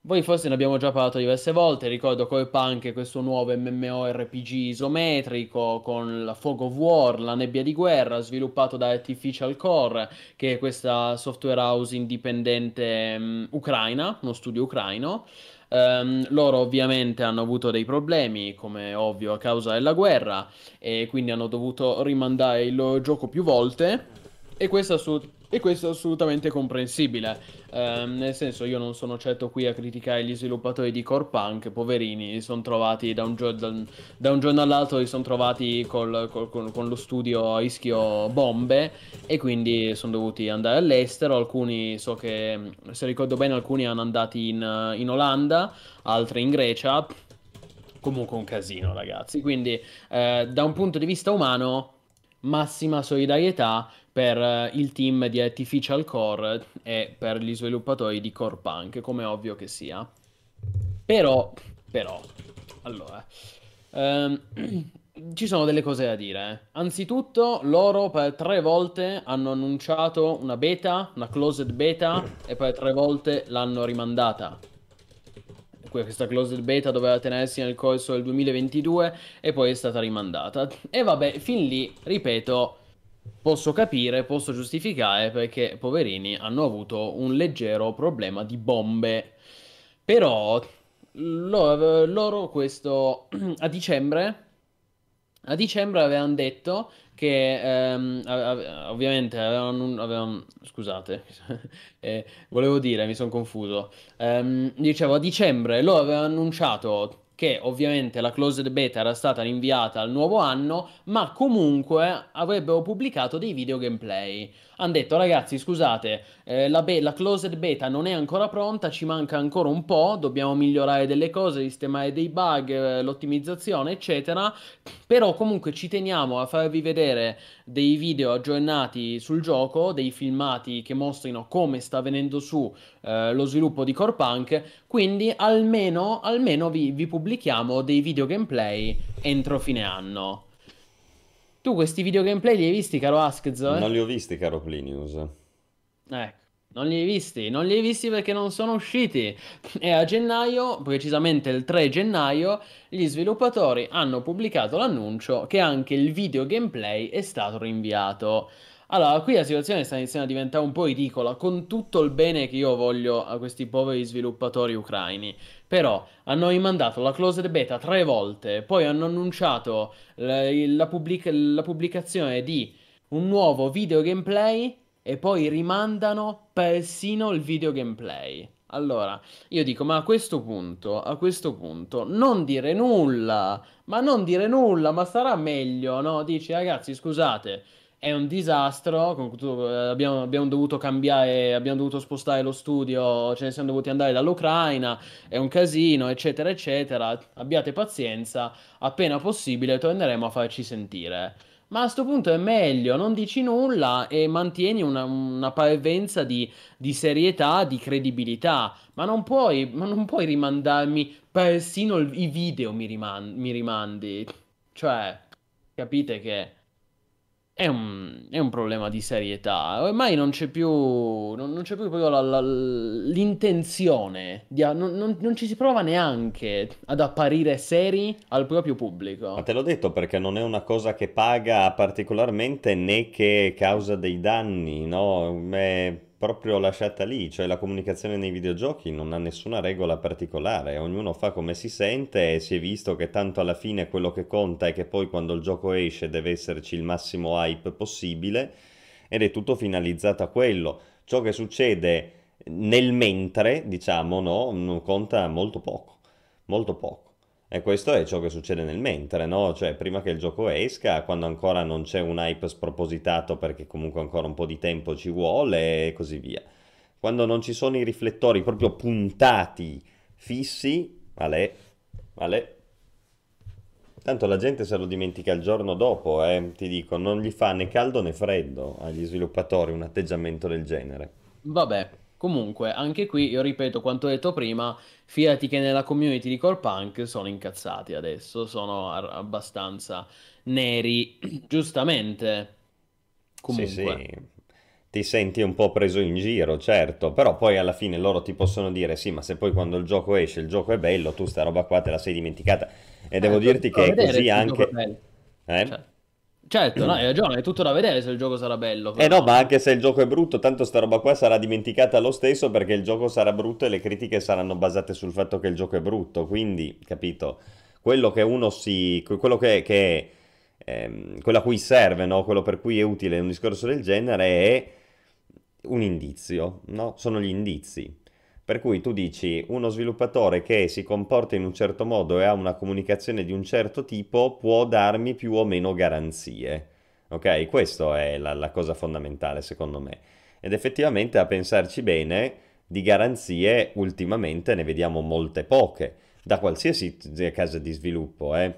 voi forse ne abbiamo già parlato diverse volte, ricordo Core Punk questo nuovo MMORPG isometrico con la Fog of War, la nebbia di guerra, sviluppato da Artificial Core, che è questa software house indipendente um, ucraina, uno studio ucraino. Um, loro ovviamente hanno avuto dei problemi, come ovvio, a causa della guerra, e quindi hanno dovuto rimandare il loro gioco più volte. E questo, assolut- e questo è assolutamente comprensibile. Ehm, nel senso, io non sono certo qui a criticare gli sviluppatori di Core Punk, poverini, sono trovati da un, gio- da un, giorno all'altro, si sono trovati col, col, con, con, lo studio a rischio bombe e quindi sono dovuti andare all'estero. Alcuni, so che, se ricordo bene, alcuni hanno andati in, in Olanda, altri in Grecia. Comunque un casino, ragazzi. Quindi, eh, da un punto di vista umano, massima solidarietà per uh, il team di Artificial Core e per gli sviluppatori di Core Punk, come ovvio che sia. Però, però, allora, um, ci sono delle cose da dire. Eh. Anzitutto, loro per tre volte hanno annunciato una beta, una closed beta, e per tre volte l'hanno rimandata. Questa closed beta doveva tenersi nel corso del 2022 e poi è stata rimandata. E vabbè, fin lì, ripeto, posso capire, posso giustificare perché poverini hanno avuto un leggero problema di bombe. Però loro, loro questo a dicembre a dicembre avevano detto che ehm, ovviamente avevano, avevano scusate, eh, volevo dire, mi sono confuso. Ehm, dicevo, a dicembre loro avevano annunciato che ovviamente la closed beta era stata rinviata al nuovo anno, ma comunque avrebbero pubblicato dei video gameplay. Hanno detto ragazzi scusate, eh, la, be- la, closed beta non è ancora pronta, ci manca ancora un po', dobbiamo migliorare delle cose, sistemare dei bug, eh, l'ottimizzazione eccetera, però comunque ci teniamo a farvi vedere dei video aggiornati sul gioco, dei filmati che mostrino come sta venendo su eh, lo sviluppo di Core Punk, quindi almeno, almeno vi, vi pubblichiamo dei video gameplay entro fine anno. Tu questi video gameplay li hai visti, caro Askz? Non li ho visti, caro Plinius. Ecco. Non li hai visti? Non li hai visti perché non sono usciti. E a gennaio, precisamente il 3 gennaio, gli sviluppatori hanno pubblicato l'annuncio che anche il video gameplay è stato rinviato. Allora, qui la situazione sta iniziando a diventare un po' ridicola, con tutto il bene che io voglio a questi poveri sviluppatori ucraini. Però hanno rimandato la closed beta tre volte, poi hanno annunciato la, la, pubblic- la pubblicazione di un nuovo video gameplay e poi rimandano persino il video gameplay. Allora, io dico, ma a questo punto, a questo punto, non dire nulla, ma non dire nulla, ma sarà meglio, no? Dici, ragazzi, scusate, è un disastro. Abbiamo, abbiamo, dovuto cambiare, abbiamo dovuto spostare lo studio, ce ne siamo dovuti andare dall'Ucraina. È un casino, eccetera, eccetera. Abbiate pazienza, appena possibile torneremo a farci sentire. Ma a questo punto è meglio, non dici nulla e mantieni una, una parvenza di, di, serietà, di credibilità. Ma non puoi, ma non puoi rimandarmi persino i video mi, riman- mi rimandi. Cioè, capite che è un, è un, problema di serietà. Ormai non c'è più, non, non c'è più proprio la, la, l'intenzione, di, non, non, non, ci si prova neanche ad apparire seri al proprio pubblico. Ma te l'ho detto perché non è una cosa che paga particolarmente né che causa dei danni, no? È proprio lasciata lì, cioè la comunicazione nei videogiochi non ha nessuna regola particolare, ognuno fa come si sente e si è visto che tanto alla fine quello che conta è che poi quando il gioco esce deve esserci il massimo hype possibile ed è tutto finalizzato a quello. Ciò che succede nel mentre, diciamo, no, conta molto poco, molto poco. E questo è ciò che succede nel mentre, no? Cioè, prima che il gioco esca, quando ancora non c'è un hype spropositato perché comunque ancora un po' di tempo ci vuole e così via. Quando non ci sono i riflettori proprio puntati, fissi, vale, vale. Tanto la gente se lo dimentica il giorno dopo, eh, ti dico, non gli fa né caldo né freddo agli sviluppatori un atteggiamento del genere. Vabbè, Comunque, anche qui, io ripeto quanto detto prima, fidati che nella community di Core Punk sono incazzati adesso, sono a- abbastanza neri, giustamente. Comunque. Sì, sì. Ti senti un po' preso in giro, certo, però poi alla fine loro ti possono dire sì, ma se poi quando il gioco esce, il gioco è bello, tu sta roba qua te la sei dimenticata. E eh, devo dirti che è così anche... Eh? Cioè. Certo, no, hai ragione, è tutto da vedere se il gioco sarà bello. Eh no, ma anche se il gioco è brutto, tanto sta roba qua sarà dimenticata lo stesso perché il gioco sarà brutto e le critiche saranno basate sul fatto che il gioco è brutto. Quindi, capito, quello che uno si... quello che, che ehm, quello a cui serve, no? quello per cui è utile un discorso del genere è un indizio, no? Sono gli indizi. Per cui tu dici uno sviluppatore che si comporta in un certo modo e ha una comunicazione di un certo tipo può darmi più o meno garanzie. Ok? Questa è la, la cosa fondamentale secondo me. Ed effettivamente a pensarci bene, di garanzie ultimamente ne vediamo molte poche, da qualsiasi casa di sviluppo, eh?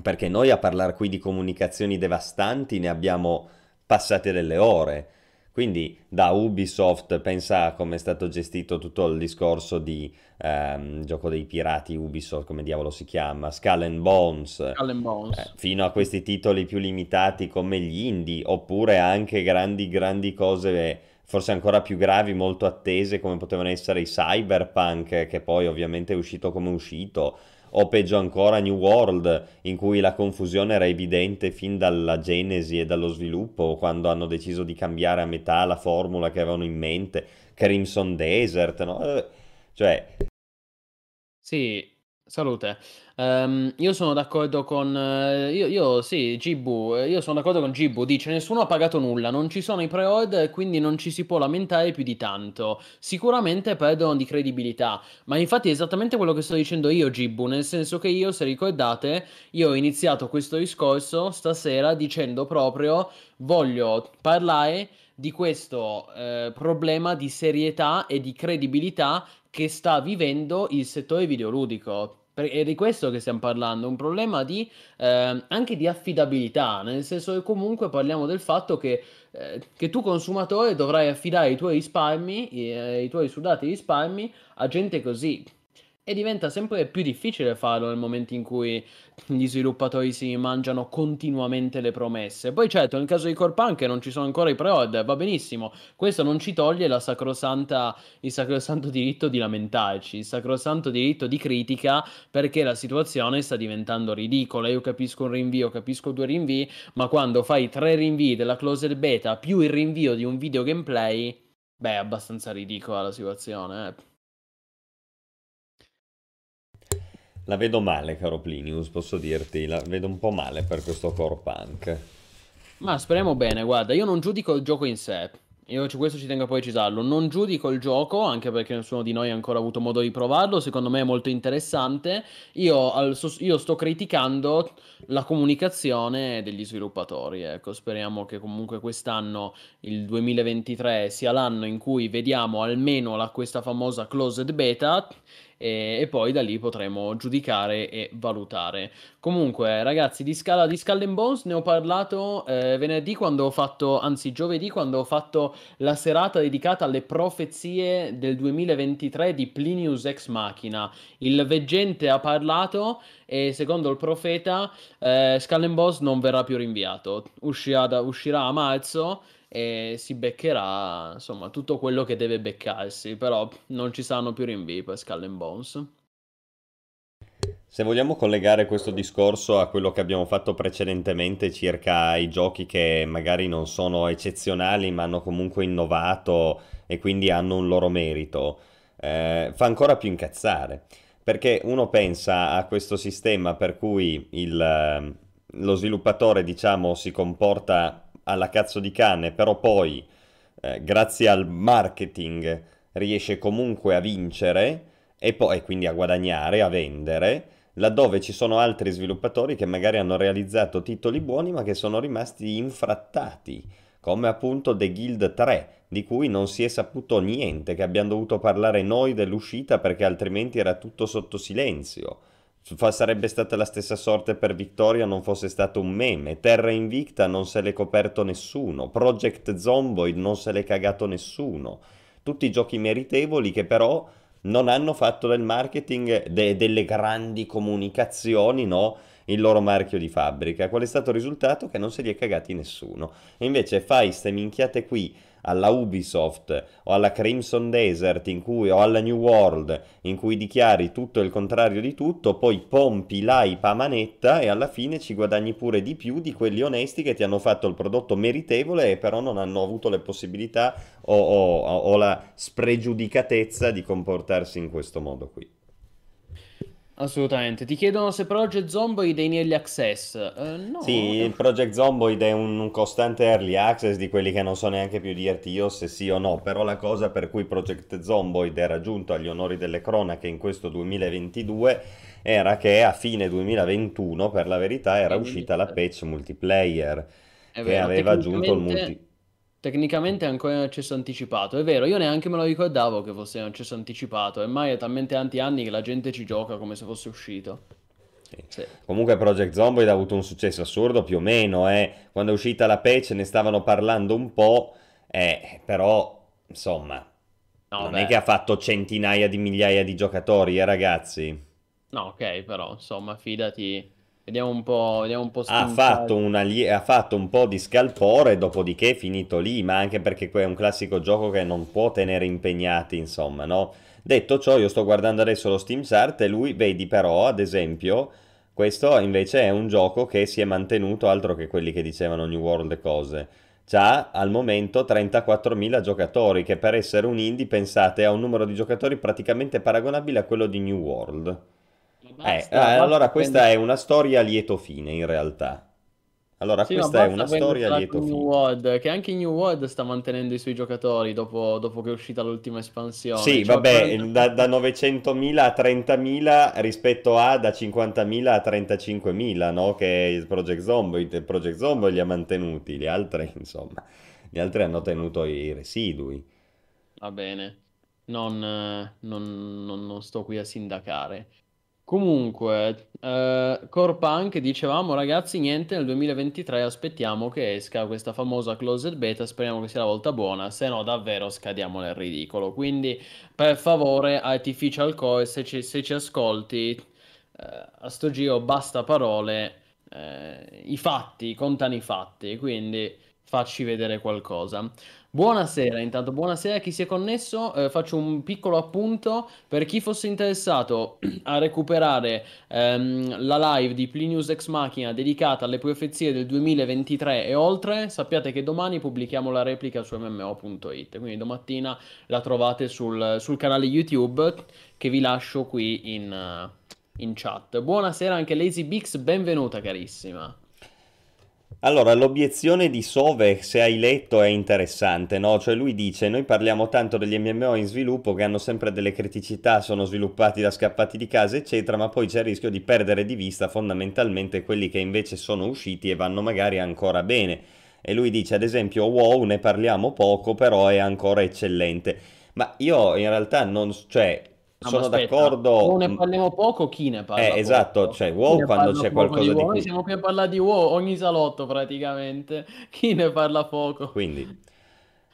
Perché noi a parlare qui di comunicazioni devastanti ne abbiamo passate delle ore. Quindi da Ubisoft pensa a come è stato gestito tutto il discorso di ehm, gioco dei pirati Ubisoft, come diavolo si chiama, Skull and Bones, Skull and Bones. Eh, fino a questi titoli più limitati come gli indie, oppure anche grandi, grandi cose forse ancora più gravi, molto attese come potevano essere i Cyberpunk, che poi ovviamente è uscito come uscito, o peggio ancora New World, in cui la confusione era evidente fin dalla genesi e dallo sviluppo, quando hanno deciso di cambiare a metà la formula che avevano in mente, Crimson Desert, no? Eh, cioè... Sì, Salute. Ehm, io sono d'accordo con... eh, io, io sì, Gibu, eh, io sono d'accordo con Gibu, dice nessuno ha pagato nulla, non ci sono i pre-order quindi non ci si può lamentare più di tanto. Sicuramente perdono di credibilità, ma infatti è esattamente quello che sto dicendo io, Gibu, nel senso che io, se ricordate, io ho iniziato questo discorso stasera dicendo proprio voglio parlare di questo eh, problema di serietà e di credibilità che sta vivendo il settore videoludico. È di questo che stiamo parlando, un problema di, eh, anche di affidabilità, nel senso che comunque parliamo del fatto che, eh, che tu consumatore dovrai affidare i tuoi risparmi, i, eh, i tuoi sudati risparmi a gente così, e diventa sempre più difficile farlo nel momento in cui gli sviluppatori si mangiano continuamente le promesse. Poi certo, nel caso di Core Punk non ci sono ancora i pre-order, va benissimo. Questo non ci toglie il sacrosanto diritto di lamentarci, il sacrosanto diritto di critica perché la situazione sta diventando ridicola. Io capisco un rinvio, capisco due rinvii, ma quando fai tre rinvii della closed beta più il rinvio di un video gameplay, beh, è abbastanza ridicola la situazione, eh. La vedo male, caro Plinius, posso dirti, la vedo un po' male per questo core punk. Ma speriamo bene, guarda, io non giudico il gioco in sé. Io questo ci tengo a precisarlo. Non giudico il gioco, anche perché nessuno di noi ha ancora avuto modo di provarlo. Secondo me è molto interessante. Io, al, io sto criticando la comunicazione degli sviluppatori. Ecco, speriamo che comunque quest'anno, il 2023, sia l'anno in cui vediamo almeno la, questa famosa closed beta e, e, poi da lì potremo giudicare e valutare. Comunque, ragazzi, di scala di Skull Bones ne ho parlato eh, venerdì quando ho fatto, anzi giovedì quando ho fatto la serata dedicata alle profezie del 2023 di Plinius Ex Machina. Il veggente ha parlato e secondo il profeta eh, Skull Bones non verrà più rinviato, uscirà, da, uscirà a marzo e si beccherà insomma tutto quello che deve beccarsi, però non ci saranno più rinvii per Skull and Bones. Se vogliamo collegare questo discorso a quello che abbiamo fatto precedentemente circa i giochi che magari non sono eccezionali ma hanno comunque innovato e quindi hanno un loro merito, eh, fa ancora più incazzare. Perché uno pensa a questo sistema per cui il, lo sviluppatore, diciamo, si comporta alla cazzo di cane, però poi, eh, grazie al marketing, riesce comunque a vincere e poi quindi a guadagnare, a vendere, laddove ci sono altri sviluppatori che magari hanno realizzato titoli buoni ma che sono rimasti infrattati, come appunto The Guild 3, di cui non si è saputo niente, che abbiamo dovuto parlare noi dell'uscita perché altrimenti era tutto sotto silenzio. Sarebbe stata la stessa sorte per Victoria non fosse stato un meme. Terra Invicta non se l'è coperto nessuno. Project Zomboid non se l'è cagato nessuno. Tutti giochi meritevoli che però non hanno fatto del marketing de- delle grandi comunicazioni, no? Il loro marchio di fabbrica. Qual è stato il risultato? Che non se li è cagati nessuno. E invece fai ste minchiate qui alla Ubisoft o alla Crimson Desert in cui, o alla New World in cui dichiari tutto il contrario di tutto, poi pompi l'hype a manetta e alla fine ci guadagni pure di più di quelli onesti che ti hanno fatto il prodotto meritevole e però non hanno avuto le possibilità o, o, o la spregiudicatezza di comportarsi in questo modo qui. Assolutamente. Ti chiedono se Project Zomboid è in early access. Uh, no. Sì, Project Zomboid è un, un, costante early access di quelli che non so neanche più dirti io se sì o no, però la cosa per cui Project Zomboid era giunto agli onori delle cronache in questo 2022 era che a fine 2021, per la verità, era uscita la patch multiplayer è che vero, aveva aggiunto il multiplayer Tecnicamente è ancora in accesso anticipato, è vero, io neanche me lo ricordavo che fosse in accesso anticipato, ormai è talmente tanti anni che la gente ci gioca come se fosse uscito. Sì. Sì. Comunque Project Zomboid ha avuto un successo assurdo più o meno, eh. quando è uscita la patch ne stavano parlando un po', eh, però insomma no, non beh. è che ha fatto centinaia di migliaia di giocatori, eh ragazzi. No, ok, però insomma fidati Vediamo un po', vediamo un po' ha fatto, una, ha fatto un po' di scalpore, dopodiché è finito lì, ma anche perché è un classico gioco che non può tenere impegnati, insomma, no? Detto ciò, io sto guardando adesso lo Steam Chart e lui, vedi però, ad esempio, questo invece è un gioco che si è mantenuto, altro che quelli che dicevano New World e cose. C'ha al momento 34.000 giocatori, che per essere un indie, pensate, ha un numero di giocatori praticamente paragonabile a quello di New World. Eh, eh, allora questa è una storia a lieto fine in realtà. Allora, Sì, questa è una storia a lieto New fine. World, che anche New World sta mantenendo i suoi giocatori dopo, dopo che è uscita l'ultima espansione. Sì, Cioè, vabbè, 40 da, da 900.000 a 30.000 rispetto a da 50.000 a 35.000, no? Che il Project Zomboid, Project Zomboid li ha mantenuti, gli altri, insomma, gli altri hanno tenuto i residui. Va bene, non, eh, non- non- non sto qui a sindacare. Comunque, eh, Core Punk, dicevamo ragazzi, niente, nel 2023 aspettiamo che esca questa famosa closed beta, speriamo che sia la volta buona, se no davvero scadiamo nel ridicolo. Quindi, per favore, Artificial Core, se ci, se ci ascolti, eh, a sto giro basta parole, eh, i fatti, contano i fatti, quindi facci vedere qualcosa. Buonasera, intanto buonasera a chi si è connesso. Eh, faccio un piccolo appunto per chi fosse interessato a recuperare ehm, la live di Plinius Ex Machina dedicata alle profezie del 2023 e oltre. Sappiate che domani pubblichiamo la replica su MMO.it, quindi domattina la trovate sul, sul canale YouTube che vi lascio qui in, eh, in chat. Buonasera anche Lazy Bix, benvenuta carissima. Allora, l'obiezione di Sove, se hai letto, è interessante, no? Cioè lui dice, noi parliamo tanto degli MMO in sviluppo che hanno sempre delle criticità, sono sviluppati da scappati di casa, eccetera, ma poi c'è il rischio di perdere di vista fondamentalmente quelli che invece sono usciti e vanno magari ancora bene. E lui dice, ad esempio, WoW ne parliamo poco, però è ancora eccellente. Ma io in realtà non... cioè, No, ma sono d'accordo... o ne parliamo poco, chi ne parla Eh, esatto, poco? cioè WoW quando c'è qualcosa di? Noi cui... siamo qui a parlare di WoW ogni salotto praticamente. Chi ne parla poco? Quindi,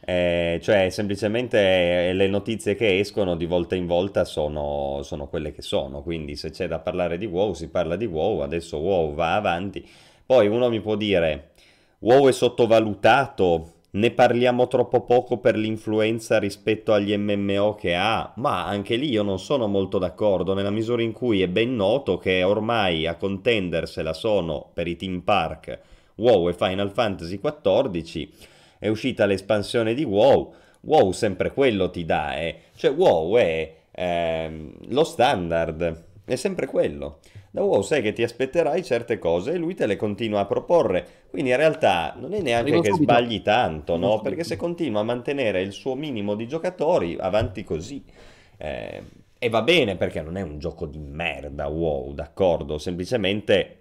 eh, cioè, semplicemente eh, le notizie che escono di volta in volta sono, sono quelle che sono. Quindi, se c'è da parlare di WoW, si parla di WoW. Adesso WoW va avanti. Poi uno mi può dire: WoW è sottovalutato. Ne parliamo troppo poco per l'influenza rispetto agli MMO che ha, ma anche lì io non sono molto d'accordo, nella misura in cui è ben noto che ormai a contendersela sono per i team park WoW e Final Fantasy XIV, è uscita l'espansione di WoW, WoW sempre quello ti dà, eh. cioè WoW è ehm, lo standard, è sempre quello. Da WoW sai che ti aspetterai certe cose e lui te le continua a proporre, quindi in realtà non è neanche Arrivo che subito. sbagli tanto, Arrivo no? subito. Perché se continua a mantenere il suo minimo di giocatori, avanti così. Eh, e va bene perché non è un gioco di merda, WoW, d'accordo? Semplicemente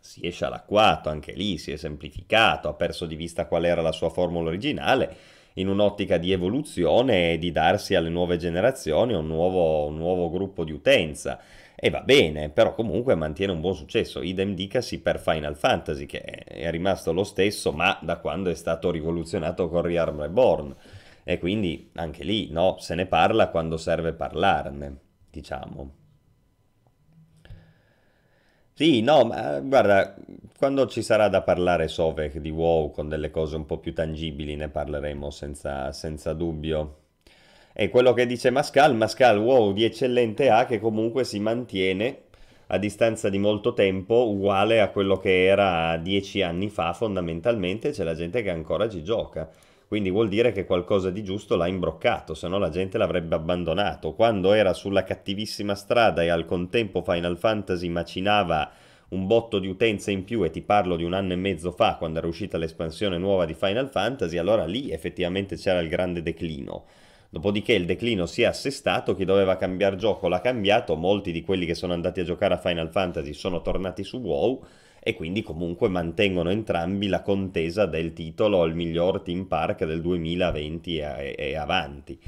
si è scialacquato, anche lì si è semplificato, ha perso di vista qual era la sua formula originale, in un'ottica di evoluzione e di darsi alle nuove generazioni un nuovo, un nuovo gruppo di utenza. E va bene, però comunque mantiene un buon successo. Idem dicasi per Final Fantasy, che è rimasto lo stesso, ma da quando è stato rivoluzionato con Realm Reborn. E quindi anche lì, no, se ne parla quando serve parlarne, diciamo. Sì, no, ma guarda, quando ci sarà da parlare Sovek di WoW con delle cose un po' più tangibili ne parleremo senza, senza dubbio. E quello che dice Mascal, Mascal WoW di eccellente ha che comunque si mantiene a distanza di molto tempo uguale a quello che era dieci anni fa fondamentalmente, c'è la gente che ancora ci gioca. Quindi vuol dire che qualcosa di giusto l'ha imbroccato, se no la gente l'avrebbe abbandonato. Quando era sulla cattivissima strada e al contempo Final Fantasy macinava un botto di utenze in più, e ti parlo di un anno e mezzo fa, quando era uscita l'espansione nuova di Final Fantasy, allora lì effettivamente c'era il grande declino. Dopodiché il declino si è assestato, chi doveva cambiare gioco l'ha cambiato, molti di quelli che sono andati a giocare a Final Fantasy sono tornati su WoW e quindi comunque mantengono entrambi la contesa del titolo al miglior team park del 2020 e, e avanti.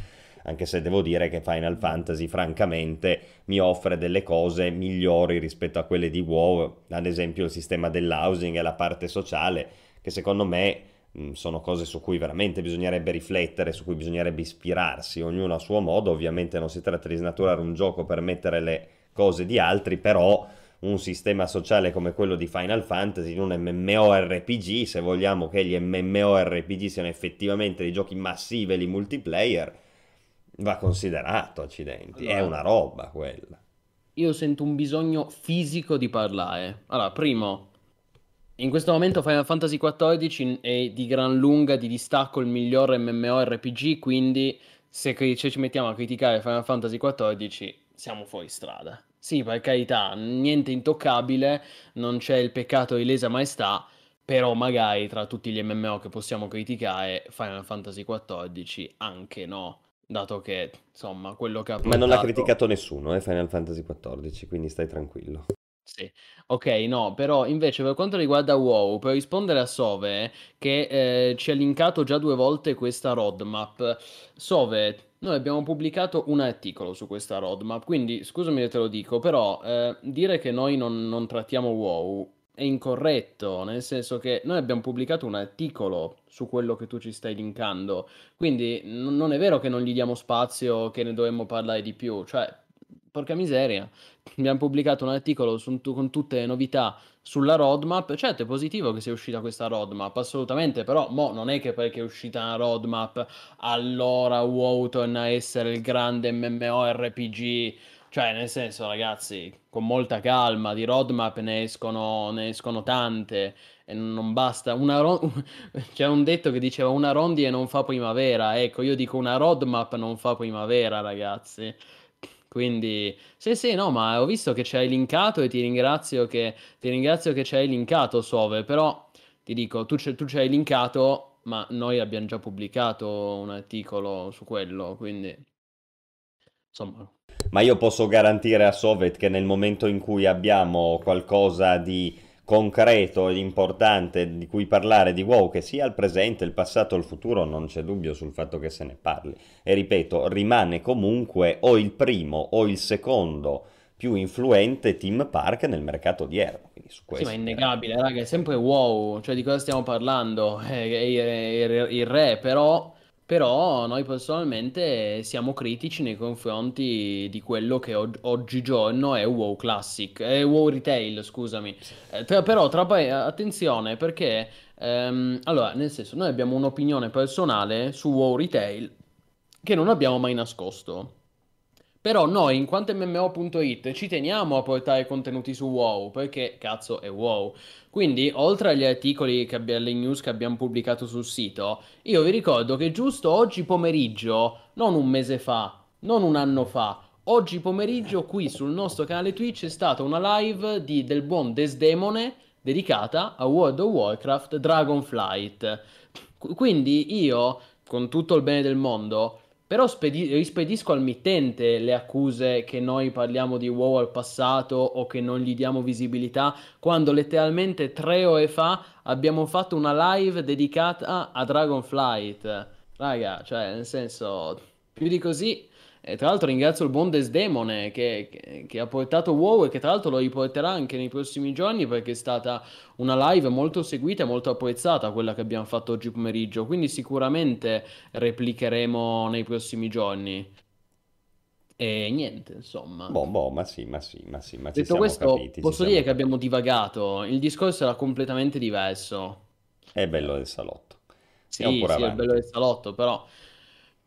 Anche se devo dire che Final Fantasy francamente mi offre delle cose migliori rispetto a quelle di WoW, ad esempio il sistema dell'housing e la parte sociale, che secondo me sono cose su cui veramente bisognerebbe riflettere, su cui bisognerebbe ispirarsi, ognuno a suo modo, ovviamente non si tratta di snaturare un gioco per mettere le cose di altri, però un sistema sociale come quello di Final Fantasy, un MMORPG, se vogliamo che gli MMORPG siano effettivamente dei giochi massiveli multiplayer, va considerato, accidenti, è Allora. una roba quella. Io sento un bisogno fisico di parlare. Allora, primo, in questo momento Final Fantasy XIV è di gran lunga di distacco il miglior MMORPG, quindi se ci mettiamo a criticare Final Fantasy XIV siamo fuori strada. Sì, per carità, niente intoccabile, non c'è il peccato di lesa maestà, però magari tra tutti gli MMO che possiamo criticare, Final Fantasy XIV anche no, dato che insomma quello che ha portato... Ma non l'ha criticato nessuno, eh, Final Fantasy XIV, quindi stai tranquillo. Sì, ok, no, però invece per quanto riguarda WoW, per rispondere a Sove, che eh, ci ha linkato già due volte questa roadmap, Sove, noi abbiamo pubblicato un articolo su questa roadmap, quindi scusami se te lo dico, però eh, dire che noi non, non trattiamo WoW è incorretto, nel senso che noi abbiamo pubblicato un articolo su quello che tu ci stai linkando, quindi n- non è vero che non gli diamo spazio, che ne dovremmo parlare di più, cioè, porca miseria, abbiamo pubblicato un articolo su- con tutte le novità sulla roadmap, certo è positivo che sia uscita questa roadmap, assolutamente, però mo non è che perché è uscita una roadmap allora WoW torna a essere il grande MMORPG cioè, nel senso, ragazzi, con molta calma, di roadmap ne escono, ne escono tante e non basta. Una ro- C'è un detto che diceva una rondine non fa primavera. Ecco, io dico una roadmap non fa primavera, ragazzi. Quindi, sì, sì, no, ma ho visto che ci hai linkato e ti ringrazio che, ti ringrazio che ci hai linkato, Sove, però ti dico, tu, tu ci hai linkato, ma noi abbiamo già pubblicato un articolo su quello, quindi, insomma, ma io posso garantire a Soviet che nel momento in cui abbiamo qualcosa di concreto ed importante di cui parlare di WoW, che sia il presente, il passato o il futuro, non c'è dubbio sul fatto che se ne parli. E ripeto, rimane comunque o il primo o il secondo più influente team park nel mercato odierno. Sì, ma è innegabile, raga, è sempre WoW, cioè di cosa stiamo parlando? È, è, è il re, però però noi personalmente siamo critici nei confronti di quello che og- oggigiorno è WoW Classic, è WoW Retail, scusami. Eh, tra- però tra poi attenzione perché ehm, allora, nel senso, noi abbiamo un'opinione personale su WoW Retail che non abbiamo mai nascosto. Però noi, in quanto MMO.it, ci teniamo a portare contenuti su WoW, perché cazzo è WoW. Quindi, oltre agli articoli, che abbiamo, alle news che abbiamo pubblicato sul sito, io vi ricordo che giusto oggi pomeriggio, non un mese fa, non un anno fa, oggi pomeriggio qui sul nostro canale Twitch è stata una live di, del buon Desdemone dedicata a World of Warcraft Dragonflight. Quindi io, con tutto il bene del mondo, però spedi- rispedisco al mittente le accuse che noi parliamo di WoW al passato o che non gli diamo visibilità, quando letteralmente tre ore fa abbiamo fatto una live dedicata a Dragonflight. Raga, cioè, nel senso, più di così e tra l'altro ringrazio il buon Desdemone che, che, che, ha portato WoW e che tra l'altro lo riporterà anche nei prossimi giorni perché è stata una live molto seguita e molto apprezzata quella che abbiamo fatto oggi pomeriggio. Quindi sicuramente replicheremo nei prossimi giorni. E niente, insomma. Boh, boh, ma sì, ma sì, ma sì, ma Detto questo, capiti, posso dire che abbiamo divagato. Il discorso era completamente diverso. È bello del salotto. Sì, sì, è bello del salotto, però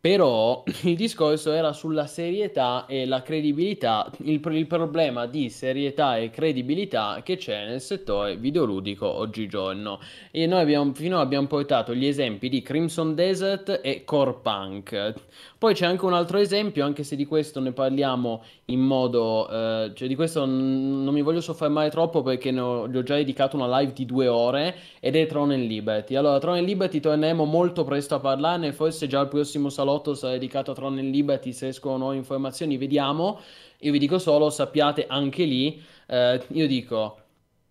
però il discorso era sulla serietà e la credibilità, il, il, problema di serietà e credibilità che c'è nel settore videoludico oggigiorno. E noi abbiamo, finora abbiamo portato gli esempi di Crimson Desert e Core Punk. Poi c'è anche un altro esempio, anche se di questo ne parliamo in modo... Eh, cioè di questo n- non mi voglio soffermare troppo perché ne ho, gli ho già dedicato una live di due ore ed è Throne and Liberty. Allora, Throne and Liberty torneremo molto presto a parlarne, forse già il prossimo salotto sarà dedicato a Throne and Liberty, se escono nuove informazioni vediamo. Io vi dico solo, sappiate anche lì, eh, io dico,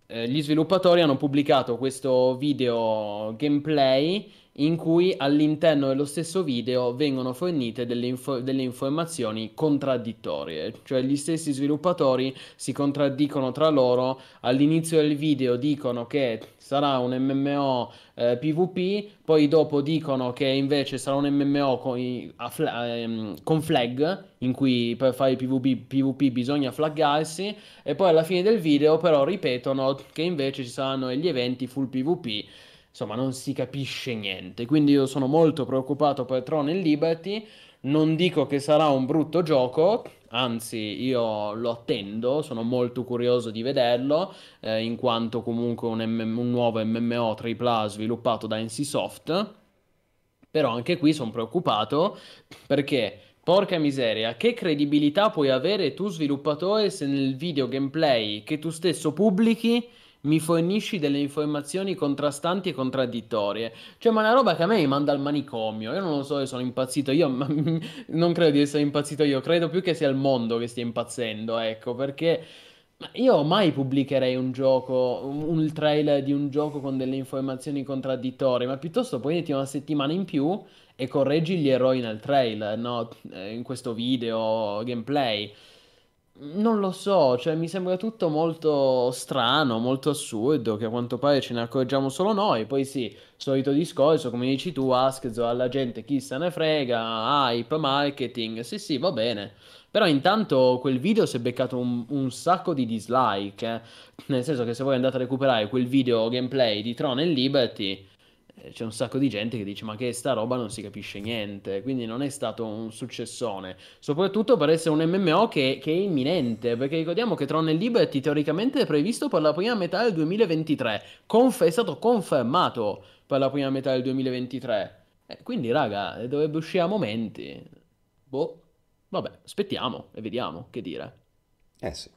eh, gli sviluppatori hanno pubblicato questo video gameplay in cui all'interno dello stesso video vengono fornite delle, info- delle, informazioni contraddittorie, cioè gli stessi sviluppatori si contraddicono tra loro, all'inizio del video dicono che sarà un MMO eh, PvP, poi dopo dicono che invece sarà un MMO con, i, fla- ehm, con flag, in cui per fare PvP, PvP bisogna flaggarsi, e poi alla fine del video però ripetono che invece ci saranno gli eventi full PvP insomma non si capisce niente. Quindi io sono molto preoccupato per Tron e Liberty. Non dico che sarà un brutto gioco, anzi io lo attendo, sono molto curioso di vederlo, eh, in quanto comunque un, M- un nuovo MMO AAA sviluppato da NCSoft. Però anche qui sono preoccupato perché, porca miseria, che credibilità puoi avere tu sviluppatore se nel video gameplay che tu stesso pubblichi mi fornisci delle informazioni contrastanti e contraddittorie. Cioè, ma è una roba che a me mi manda al manicomio. Io non lo so se sono impazzito io, ma non credo di essere impazzito io, credo più che sia il mondo che stia impazzendo, ecco, perché io mai pubblicherei un gioco, un, trailer di un gioco con delle informazioni contraddittorie, ma piuttosto prenditi una settimana in più e correggi gli errori nel trailer, no? Eh, in questo video gameplay. Non lo so, cioè mi sembra tutto molto strano, molto assurdo, che a quanto pare ce ne accorgiamo solo noi. Poi sì, solito discorso, come dici tu, Askzo, alla gente chi se ne frega, hype, marketing, sì sì, va bene. Però intanto quel video si è beccato un, un sacco di dislike, eh. nel senso che se voi andate a recuperare quel video gameplay di Tron e Liberty, c'è un sacco di gente che dice ma che sta roba non si capisce niente, quindi non è stato un successone, soprattutto per essere un MMO che, che è imminente, perché ricordiamo che Tron e Liberty teoricamente è previsto per la prima metà del 2023, Conf- è stato confermato per la prima metà del 2023, eh, quindi raga, dovrebbe uscire a momenti, boh. Vabbè, aspettiamo e vediamo che dire. Eh sì.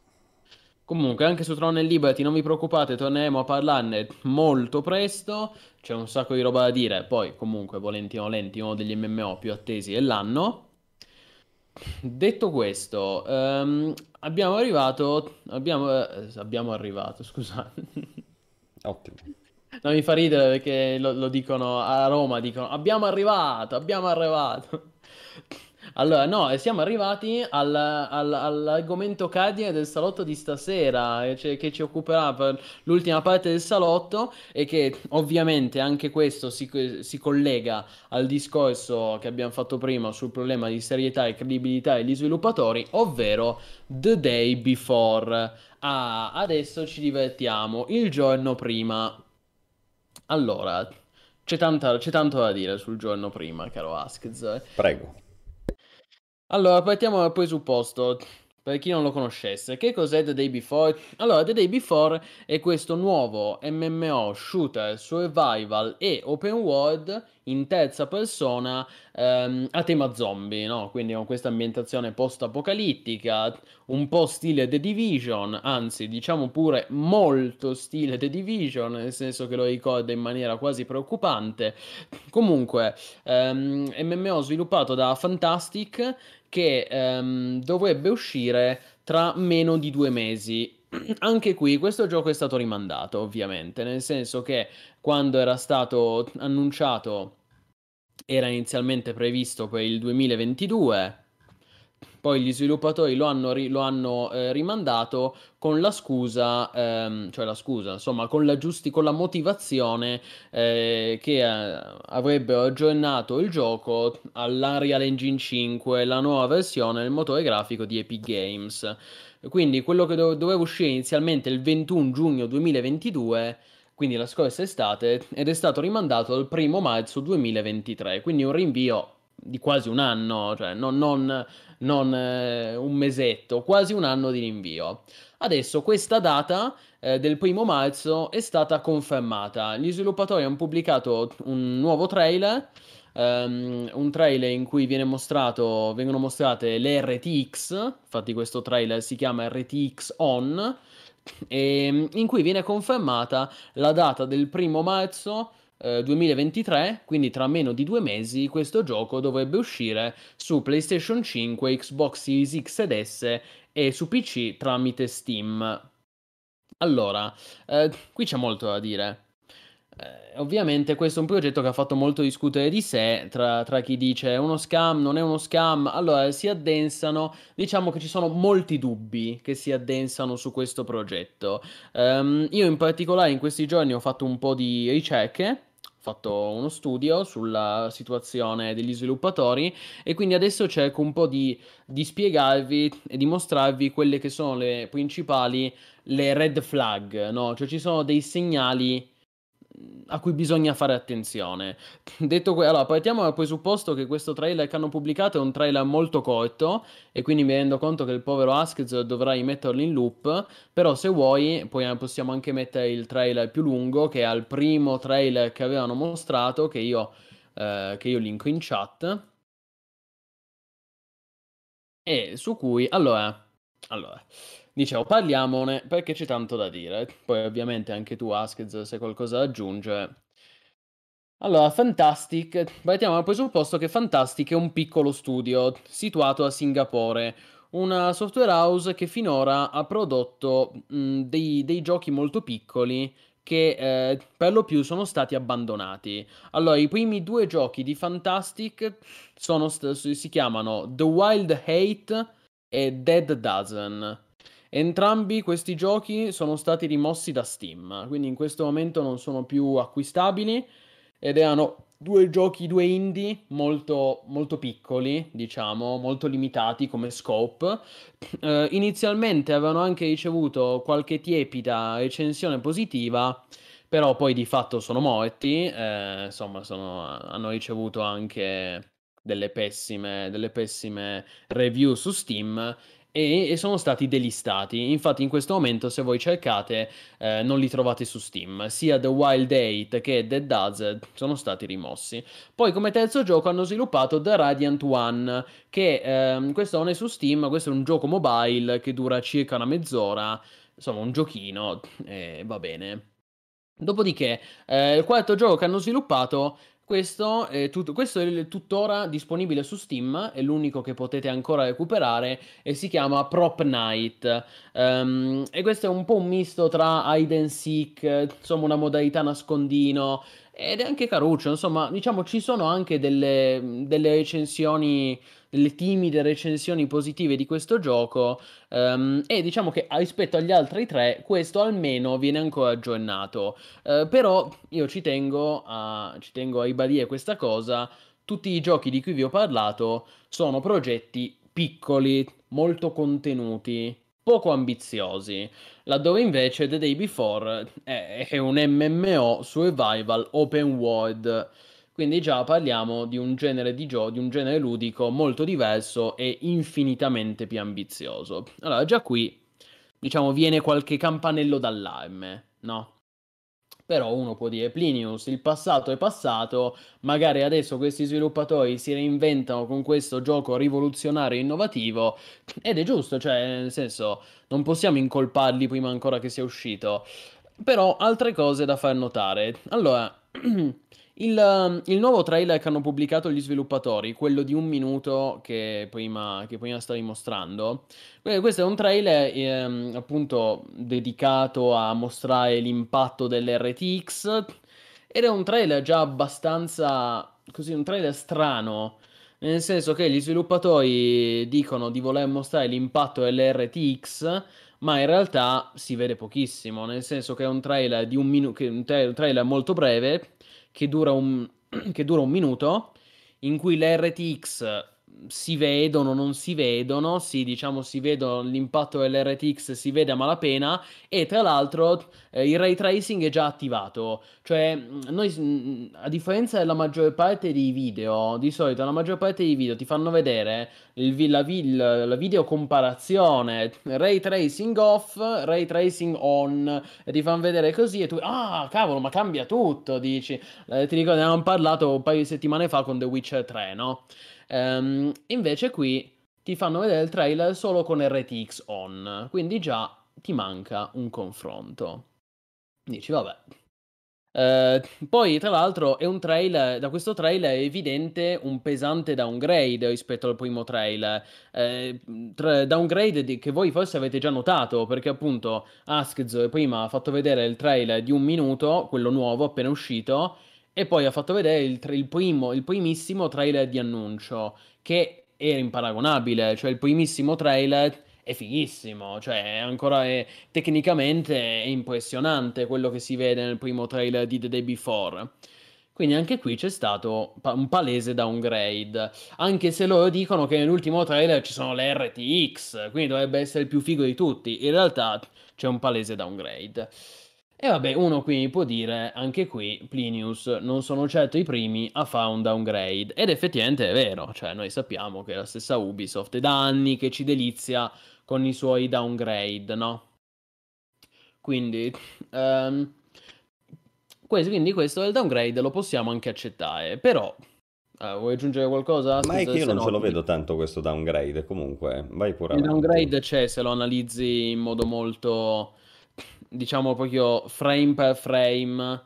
Comunque, anche su Tron e Liberty, non vi preoccupate, torneremo a parlarne molto presto. C'è un sacco di roba da dire. Poi, comunque, volenti o nolenti, uno degli MMO più attesi dell'anno. Detto questo, um, abbiamo arrivato. Abbiamo, eh, abbiamo arrivato, scusate. Ottimo. Non mi fa ridere perché lo, lo dicono a Roma: dicono abbiamo arrivato, abbiamo arrivato. Allora, no, siamo arrivati al, al, all'argomento cardine del salotto di stasera, cioè, che ci occuperà per l'ultima parte del salotto e che ovviamente anche questo si, si, collega al discorso che abbiamo fatto prima sul problema di serietà e credibilità degli sviluppatori, ovvero The Day Before. Ah, adesso ci divertiamo, il giorno prima. Allora, c'è, tanta, c'è tanto da dire sul giorno prima, caro Askz. Prego. Allora, partiamo dal presupposto, per chi non lo conoscesse. Che cos'è The Day Before? Allora, The Day Before è questo nuovo MMO shooter survival e open world in terza persona ehm, a tema zombie, no? Quindi con questa ambientazione post-apocalittica, un po' stile The Division, anzi diciamo pure molto stile The Division, nel senso che lo ricorda in maniera quasi preoccupante. Comunque, ehm, MMO sviluppato da Fantastic che ehm, dovrebbe uscire tra meno di due mesi. Anche qui questo gioco è stato rimandato, ovviamente, nel senso che quando era stato annunciato era inizialmente previsto per il 2022, poi gli sviluppatori lo hanno, ri- lo hanno eh, rimandato con la scusa, ehm, cioè la scusa, insomma, con la, giusti- con la motivazione eh, che eh, avrebbero aggiornato il gioco all'Unreal Engine 5, la nuova versione del motore grafico di Epic Games. Quindi quello che do- doveva uscire inizialmente il 21 giugno 2022 quindi la scorsa estate, ed è stato rimandato al primo marzo 2023, quindi un rinvio di quasi un anno, cioè non, non, non eh, un mesetto, quasi un anno di rinvio. Adesso questa data eh, del primo marzo è stata confermata. Gli sviluppatori hanno pubblicato un nuovo trailer, um, un trailer in cui mostrato, vengono mostrate le RTX, infatti questo trailer si chiama RTX On, e, in cui viene confermata la data del primo marzo 2023, eh, quindi tra meno di due mesi, questo gioco dovrebbe uscire su PlayStation 5, Xbox Series X ed S e su PC tramite Steam. Allora, eh, qui c'è molto da dire. Eh, ovviamente questo è un progetto che ha fatto molto discutere di sé tra, tra, chi dice è uno scam, non è uno scam, allora si addensano, diciamo che ci sono molti dubbi che si addensano su questo progetto. Um, io in particolare in questi giorni ho fatto un po' di ricerche fatto uno studio sulla situazione degli sviluppatori e quindi adesso cerco un po' di, di spiegarvi e di mostrarvi quelle che sono le principali le red flag, no? Cioè ci sono dei segnali a cui bisogna fare attenzione. Detto questo, allora partiamo dal presupposto che questo trailer che hanno pubblicato è un trailer molto corto e quindi mi rendo conto che il povero Askz dovrai metterlo in loop, però se vuoi poi possiamo anche mettere il trailer più lungo che è al primo trailer che avevano mostrato che io eh, che io linko in chat. E su cui, allora, allora, dicevo, parliamone perché c'è tanto da dire. Poi ovviamente anche tu, Askez, se qualcosa da aggiungere. Allora, Fantastic, partiamo dal presupposto che Fantastic è un piccolo studio situato a Singapore, una software house che finora ha prodotto mh, dei, dei giochi molto piccoli che eh, per lo più sono stati abbandonati. Allora, i primi due giochi di Fantastic st- si chiamano The Wild Hate e Dead Dozen. Entrambi questi giochi sono stati rimossi da Steam, quindi in questo momento non sono più acquistabili ed erano due giochi, due indie molto, molto piccoli, diciamo, molto limitati come scope. Uh, inizialmente avevano anche ricevuto qualche tiepida recensione positiva, però poi di fatto sono morti, eh, insomma, sono, hanno ricevuto anche delle pessime, delle pessime review su Steam e, e, sono stati delistati. Infatti, in questo momento, se voi cercate, eh, non li trovate su Steam. Sia The Wild 8 che Dead Does sono stati rimossi. Poi, come terzo gioco, hanno sviluppato The Radiant One, che eh, questo non è su Steam, questo è un gioco mobile che dura circa una mezz'ora. Insomma, un giochino, e va bene. Dopodiché, eh, il quarto gioco che hanno sviluppato questo è, tut- questo è tuttora disponibile su Steam, è l'unico che potete ancora recuperare e si chiama Prop Night. Um, e questo è un po' un misto tra hide and seek, insomma una modalità nascondino ed è anche caruccio, insomma diciamo ci sono anche delle, delle recensioni delle timide recensioni positive di questo gioco um, e diciamo che rispetto agli altri tre questo almeno viene ancora aggiornato. Uh, però io ci tengo, a, ci tengo a ribadire questa cosa tutti i giochi di cui vi ho parlato sono progetti piccoli molto contenuti poco ambiziosi, laddove invece The Day Before è un MMO survival open world quindi già parliamo di un genere di gioco, di un genere ludico molto diverso e infinitamente più ambizioso. Allora, già qui, diciamo, viene qualche campanello d'allarme, no? Però uno può dire, Plinius, il passato è passato, magari adesso questi sviluppatori si reinventano con questo gioco rivoluzionario e innovativo, ed è giusto, cioè, nel senso, non possiamo incolparli prima ancora che sia uscito. Però altre cose da far notare. Allora, Il, um, il, nuovo trailer che hanno pubblicato gli sviluppatori, quello di un minuto che prima, che prima stavi mostrando, questo è un trailer eh, appunto dedicato a mostrare l'impatto dell'RTX ed è un trailer già abbastanza così, un trailer strano, nel senso che gli sviluppatori dicono di voler mostrare l'impatto dell'RTX, ma in realtà si vede pochissimo, nel senso che è un trailer di un minuto, un trailer molto breve che dura un, che dura un minuto, in cui le RTX si vedono, non si vedono, sì, diciamo si vedono l'impatto dell'RTX si vede a malapena e tra l'altro eh, il ray tracing è già attivato, cioè mm, noi mm, a differenza della maggior parte dei video, di solito la maggior parte dei video ti fanno vedere il, la, la, la video comparazione ray tracing off, ray tracing on e ti fanno vedere così e tu ah cavolo ma cambia tutto dici, eh, ti ricordo ne abbiamo parlato un paio di settimane fa con The Witcher 3 no? Um, invece qui ti fanno vedere il trailer solo con RTX on, quindi già ti manca un confronto. Dici, vabbè. Uh, poi, tra l'altro, è un trailer. Da questo trailer è evidente un pesante downgrade rispetto al primo trailer. Uh, tra, downgrade di, che voi forse avete già notato, perché appunto Askz prima ha fatto vedere il trailer di un minuto, quello nuovo appena uscito, e poi ha fatto vedere il, il, primo, il primissimo trailer di annuncio, che era imparagonabile, cioè il primissimo trailer è fighissimo, cioè ancora è, tecnicamente è impressionante quello che si vede nel primo trailer di The Day Before. Quindi anche qui c'è stato un palese downgrade, anche se loro dicono che nell'ultimo trailer ci sono le RTX, quindi dovrebbe essere il più figo di tutti, in realtà c'è un palese downgrade. E vabbè, uno qui può dire, anche qui, Plinius non sono certo i primi a fare un downgrade. Ed effettivamente è vero, cioè noi sappiamo che la stessa Ubisoft è da anni che ci delizia con i suoi downgrade, no? Quindi, um, quindi questo del downgrade lo possiamo anche accettare, però Uh, vuoi aggiungere qualcosa? Ma è che io non ce lo vedo tanto questo downgrade, comunque vai pure Il avanti. downgrade c'è se lo analizzi in modo molto, diciamo proprio frame per frame,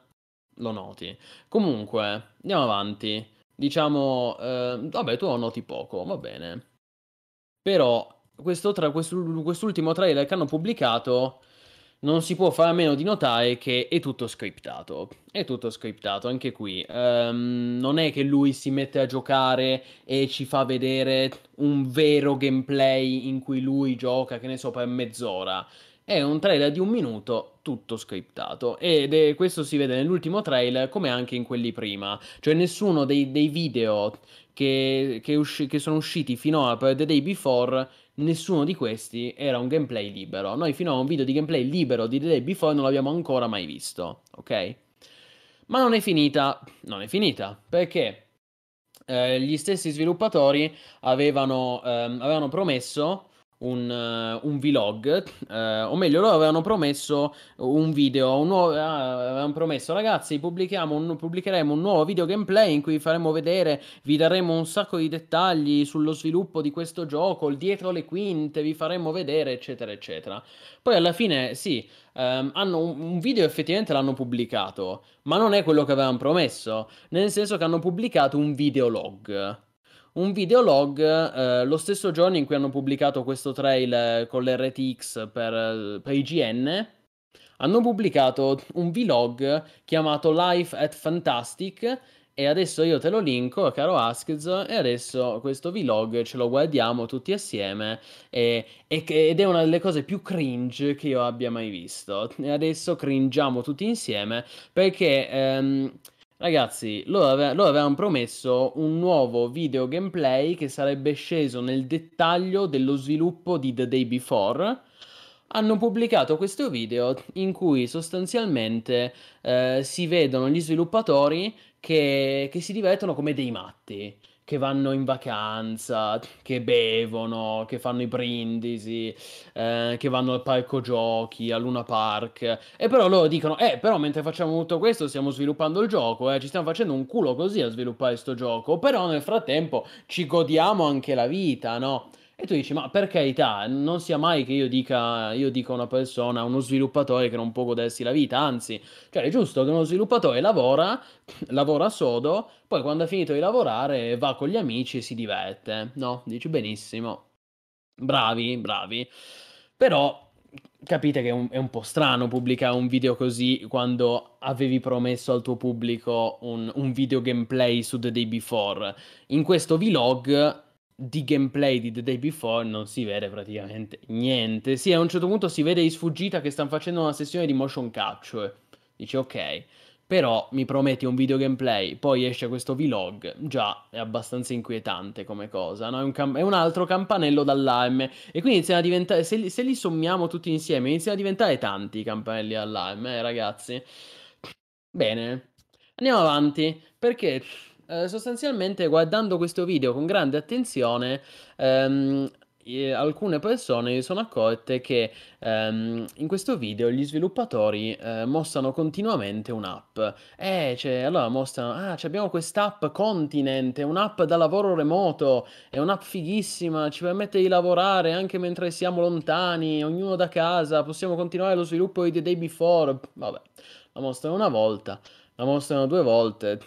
lo noti. Comunque, andiamo avanti. Diciamo, eh, vabbè, tu lo noti poco, va bene. Però questo tra, quest'ultimo trailer che hanno pubblicato non si può fare a meno di notare che è tutto scriptato. È tutto scriptato anche qui. Um, non è che lui si mette a giocare e ci fa vedere un vero gameplay in cui lui gioca, che ne so, per mezz'ora. È un trailer di un minuto, tutto scriptato. Ed è, questo si vede nell'ultimo trailer come anche in quelli prima. Cioè nessuno dei, dei video che, che, usci- che sono usciti finora per The Day Before nessuno di questi era un gameplay libero. Noi fino a un video di gameplay libero di The Day Before non l'abbiamo ancora mai visto, ok? Ma non è finita, non è finita, perché eh, gli stessi sviluppatori avevano, ehm, avevano promesso un, uh, un vlog, uh, o meglio, loro avevano promesso un video, un nuovo, uh, avevano promesso ragazzi, pubblichiamo un, pubblicheremo un nuovo video gameplay in cui faremo vedere, vi daremo un sacco di dettagli sullo sviluppo di questo gioco, il dietro le quinte, vi faremo vedere, eccetera, eccetera. Poi alla fine, sì, um, hanno un, un video effettivamente l'hanno pubblicato, ma non è quello che avevano promesso, nel senso che hanno pubblicato un videolog un videolog eh, lo stesso giorno in cui hanno pubblicato questo trail con l'RTX per, per IGN. Hanno pubblicato un vlog chiamato Life at Fantastic e adesso io te lo linko, caro Askz, e adesso questo vlog ce lo guardiamo tutti assieme e, e, ed è una delle cose più cringe che io abbia mai visto. E adesso cringiamo tutti insieme perché... Ehm, Ragazzi, loro, ave- loro, avevano promesso un nuovo video gameplay che sarebbe sceso nel dettaglio dello sviluppo di The Day Before. Hanno pubblicato questo video in cui sostanzialmente eh, si vedono gli sviluppatori che, che si divertono come dei matti che vanno in vacanza, che bevono, che fanno i brindisi, eh, che vanno al parco giochi, a Luna Park. E però loro dicono, eh, però mentre facciamo tutto questo stiamo sviluppando il gioco, eh, ci stiamo facendo un culo così a sviluppare questo gioco, però nel frattempo ci godiamo anche la vita, no? E tu dici, ma per carità, non sia mai che io dica, io dica a una persona, a uno sviluppatore che non può godersi la vita, anzi, cioè è giusto che uno sviluppatore lavora, lavora sodo, poi quando ha finito di lavorare va con gli amici e si diverte, no? Dici benissimo, bravi, bravi, però capite che è un, è un, po' strano pubblicare un video così quando avevi promesso al tuo pubblico un, un video gameplay su The Day Before. In questo vlog di gameplay di The Day Before non si vede praticamente niente. Sì, a un certo punto si vede in sfuggita che stanno facendo una sessione di motion capture. Dici ok, però mi prometti un video gameplay, poi esce questo vlog, già è abbastanza inquietante come cosa, no? È un, cam- è un altro campanello d'allarme e quindi iniziano a diventare, se li, se li, sommiamo tutti insieme, iniziano a diventare tanti i campanelli d'allarme, eh, ragazzi. Bene, andiamo avanti, perché eh, sostanzialmente guardando questo video con grande attenzione, ehm, alcune persone si sono accorte che um, in questo video gli sviluppatori uh, mostrano continuamente un'app. Eh, cioè, allora mostrano, ah, abbiamo quest'app Continent, un'app da lavoro remoto, è un'app fighissima, ci permette di lavorare anche mentre siamo lontani, ognuno da casa, possiamo continuare lo sviluppo di The Day Before. Vabbè, la mostrano una volta, la mostrano due volte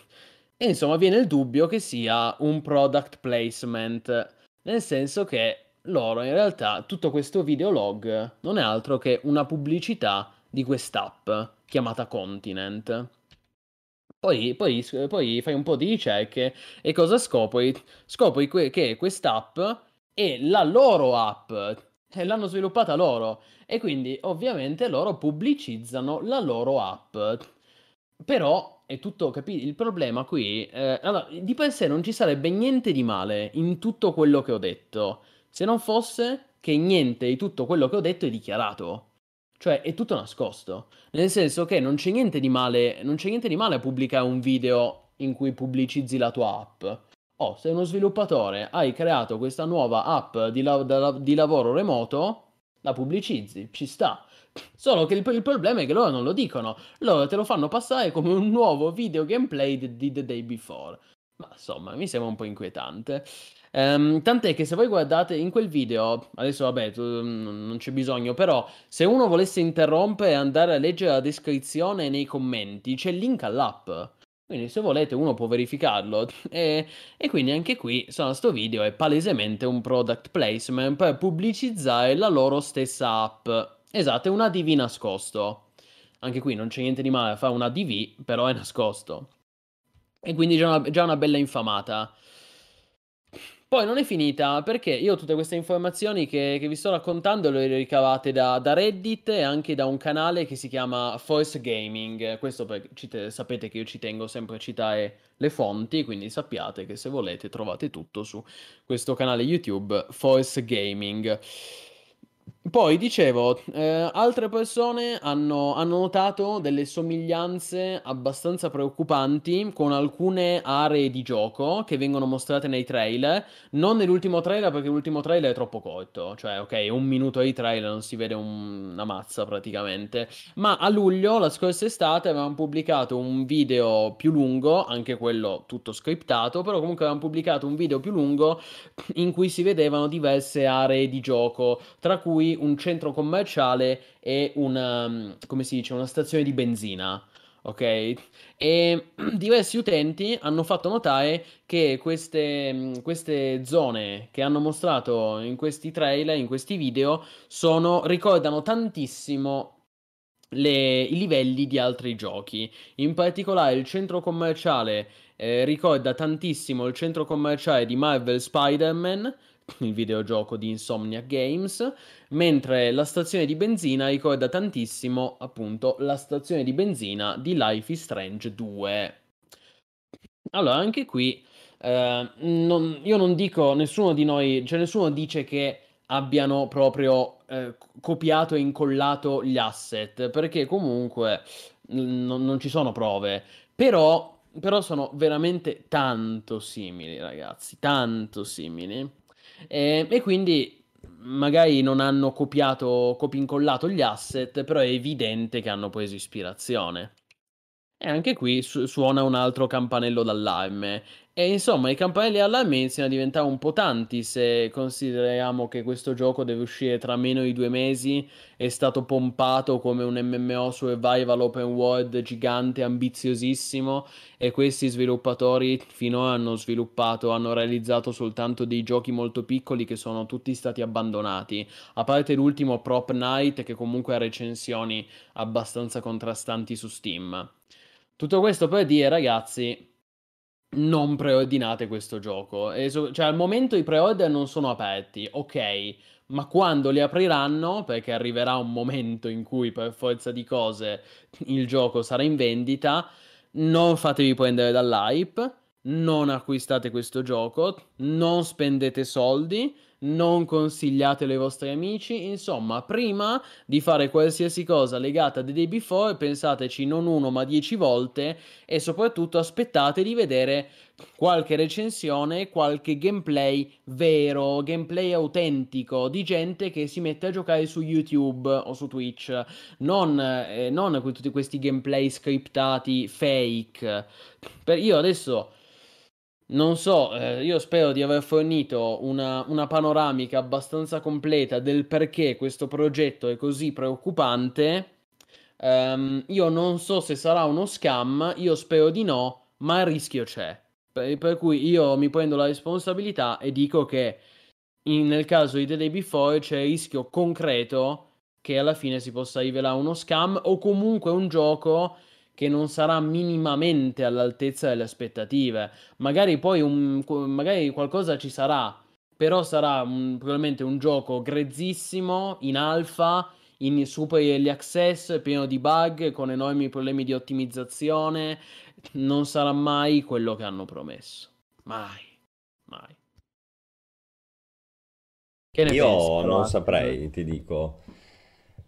e insomma viene il dubbio che sia un product placement, nel senso che loro in realtà tutto questo videolog non è altro che una pubblicità di quest'app chiamata Continent. Poi, poi, poi fai un po' di ricerche e cosa scopri? Scopri que- che quest'app è la loro app e l'hanno sviluppata loro e quindi ovviamente loro pubblicizzano la loro app. Però è tutto capito. Il problema qui, eh, allora, di per sé non ci sarebbe niente di male in tutto quello che ho detto, se non fosse che niente di tutto quello che ho detto è dichiarato. Cioè, è tutto nascosto. Nel senso che non c'è niente di male, non c'è niente di male a pubblicare un video in cui pubblicizzi la tua app. Oh, sei uno sviluppatore, hai creato questa nuova app di, la- di lavoro remoto, la pubblicizzi, ci sta. Solo che il, il, problema è che loro non lo dicono, loro te lo fanno passare come un nuovo video gameplay di, di The Day Before. Ma insomma, mi sembra un po' inquietante. Um, tant'è che se voi guardate in quel video, adesso vabbè, tu, non c'è bisogno, però se uno volesse interrompere e andare a leggere la descrizione nei commenti, c'è il link all'app. Quindi se volete uno può verificarlo. E, e quindi anche qui, insomma, sto video è palesemente un product placement per pubblicizzare la loro stessa app. Esatto, è un ADV nascosto. Anche qui non c'è niente di male a fare un ADV, però è nascosto. E quindi già una, già una bella infamata. Poi non è finita perché io tutte queste informazioni che, che vi sto raccontando le ho ricavate da, da, Reddit e anche da un canale che si chiama Force Gaming. Questo perché sapete che io ci tengo sempre a citare le fonti, quindi sappiate che se volete trovate tutto su questo canale YouTube Force Gaming. Poi dicevo, eh, altre persone hanno, hanno, notato delle somiglianze abbastanza preoccupanti con alcune aree di gioco che vengono mostrate nei trailer. Non nell'ultimo trailer perché l'ultimo trailer è troppo corto, cioè ok, un minuto di trailer non si vede un, una mazza praticamente. Ma a luglio, la scorsa estate, avevamo pubblicato un video più lungo, anche quello tutto scriptato, però comunque avevamo pubblicato un video più lungo in cui si vedevano diverse aree di gioco, tra cui un centro commerciale e una, si dice, una stazione di benzina. Ok? E diversi utenti hanno fatto notare che queste, mm, queste, zone che hanno mostrato in questi trailer, in questi video, sono, ricordano tantissimo le, i livelli di altri giochi. In particolare il centro commerciale eh, ricorda tantissimo il centro commerciale di Marvel Spider-Man, il videogioco di Insomnia Games, mentre la stazione di benzina ricorda tantissimo appunto la stazione di benzina di Life is Strange 2. Allora, anche qui eh, non, io non dico, nessuno di noi, cioè nessuno dice che abbiano proprio eh, copiato e incollato gli asset, perché comunque n- non ci sono prove, però, però sono veramente tanto simili, ragazzi, tanto simili. E, e quindi magari non hanno copiato, copia incollato gli asset, però è evidente che hanno preso ispirazione. E anche qui su- suona un altro campanello d'allarme. E insomma, i campanelli d'allarme iniziano a diventare un po' tanti se consideriamo che questo gioco deve uscire tra meno di due mesi, è stato pompato come un MMO survival open world gigante, ambiziosissimo, e questi sviluppatori finora hanno sviluppato, hanno realizzato soltanto dei giochi molto piccoli che sono tutti stati abbandonati, a parte l'ultimo Prop Night che comunque ha recensioni abbastanza contrastanti su Steam. Tutto questo per dire, ragazzi, non preordinate questo gioco. So- cioè, al momento i pre-order non sono aperti, ok, ma quando li apriranno, perché arriverà un momento in cui per forza di cose il gioco sarà in vendita, non fatevi prendere dall'hype, non acquistate questo gioco, non spendete soldi, non consigliatelo ai vostri amici, insomma, prima di fare qualsiasi cosa legata a The Day Before, pensateci non uno ma dieci volte e soprattutto aspettate di vedere qualche recensione, qualche gameplay vero, gameplay autentico di gente che si mette a giocare su YouTube o su Twitch, non, eh, non tutti questi gameplay scriptati fake. Per io adesso non so, eh, io spero di aver fornito una, una, panoramica abbastanza completa del perché questo progetto è così preoccupante. Um, io non so se sarà uno scam, io spero di no, ma il rischio c'è. Per, per cui io mi prendo la responsabilità e dico che in, nel caso di The Day Before c'è il rischio concreto che alla fine si possa rivelare uno scam o comunque un gioco che non sarà minimamente all'altezza delle aspettative. Magari poi un, magari qualcosa ci sarà, però sarà un, probabilmente un gioco grezzissimo in alfa, in super early access, pieno di bug, con enormi problemi di ottimizzazione. Non sarà mai quello che hanno promesso. Mai, mai. Io pensi, non saprei, ti dico.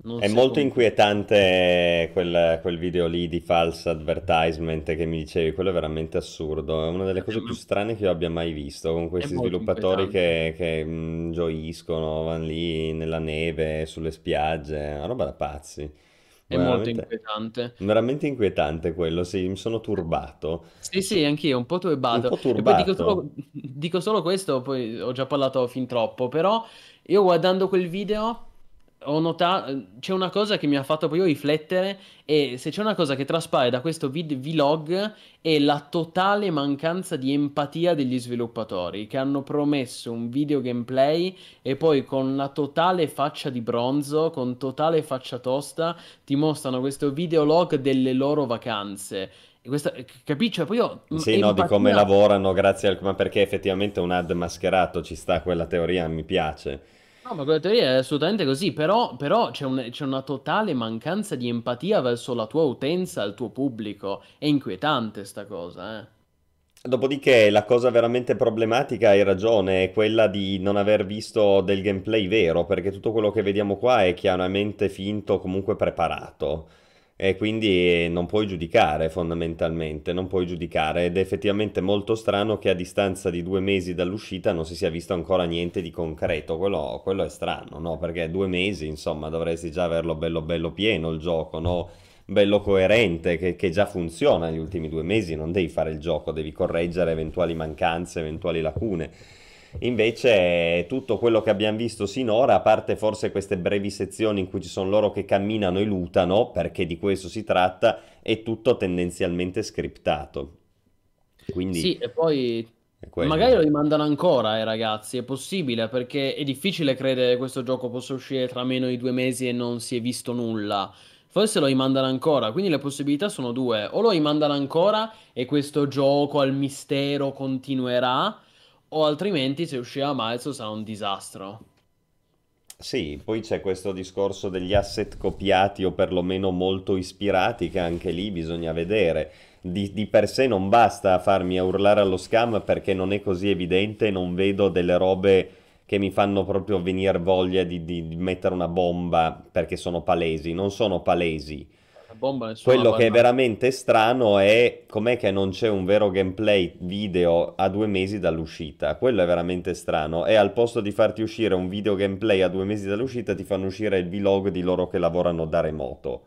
Non È molto compra. inquietante quel, quel video lì di false advertisement che mi dicevi, quello è veramente assurdo, è una delle cose più strane che io abbia mai visto, con questi sviluppatori che, che, mm, gioiscono, vanno lì nella neve, sulle spiagge, una roba da pazzi. È molto inquietante. veramente inquietante quello, sì, mi sono turbato. Sì, sì, anch'io, un po' Un turbato. po' E poi dico turbato. solo, dico solo questo, poi ho già parlato fin troppo, però io guardando quel video ho notato, c'è una cosa che mi ha fatto proprio riflettere e se c'è una cosa che traspare da questo vid- vlog è la totale mancanza di empatia degli sviluppatori che hanno promesso un video gameplay e poi con la totale faccia di bronzo, con totale faccia tosta, ti mostrano questo videolog delle loro vacanze. Questa, capisci? Cioè, poi io, Sì, no, di come lavorano grazie al... ma perché effettivamente un ad mascherato ci sta, quella teoria mi piace. No, ma quella teoria è assolutamente così, però, però c'è un- c'è una totale mancanza di empatia verso la tua utenza, il tuo pubblico. È inquietante sta cosa, eh. Dopodiché la cosa veramente problematica, hai ragione, è quella di non aver visto del gameplay vero, perché tutto quello che vediamo qua è chiaramente finto, comunque preparato. E quindi non puoi giudicare fondamentalmente, non puoi giudicare. Ed è effettivamente molto strano che a distanza di due mesi dall'uscita non si sia visto ancora niente di concreto. Quello, quello è strano, no? Perché due mesi, insomma, dovresti già averlo bello bello pieno il gioco, no? bello coerente, che, che già funziona negli ultimi due mesi, non devi fare il gioco, devi correggere eventuali mancanze, eventuali lacune. Invece tutto quello che abbiamo visto sinora, a parte forse queste brevi sezioni in cui ci sono loro che camminano e lutano, perché di questo si tratta, è tutto tendenzialmente scriptato. Quindi Sì, e poi magari lo rimandano ancora ai ragazzi, è possibile, perché è difficile credere che questo gioco possa uscire tra meno di due mesi e non si è visto nulla. Forse lo rimandano ancora, quindi le possibilità sono due. O lo rimandano ancora e questo gioco al mistero continuerà, o altrimenti se uscirà a marzo sarà un disastro. Sì, poi c'è questo discorso degli asset copiati o perlomeno molto ispirati che anche lì bisogna vedere. Di, di per sé non basta farmi urlare allo scam perché non è così evidente, non vedo delle robe che mi fanno proprio venire voglia di, di- di mettere una bomba perché sono palesi, non sono palesi. Bomba Quello che è veramente strano è com'è che non c'è un vero gameplay video a due mesi dall'uscita. Quello è veramente strano. E al posto di farti uscire un video gameplay a due mesi dall'uscita, ti fanno uscire il vlog di loro che lavorano da remoto.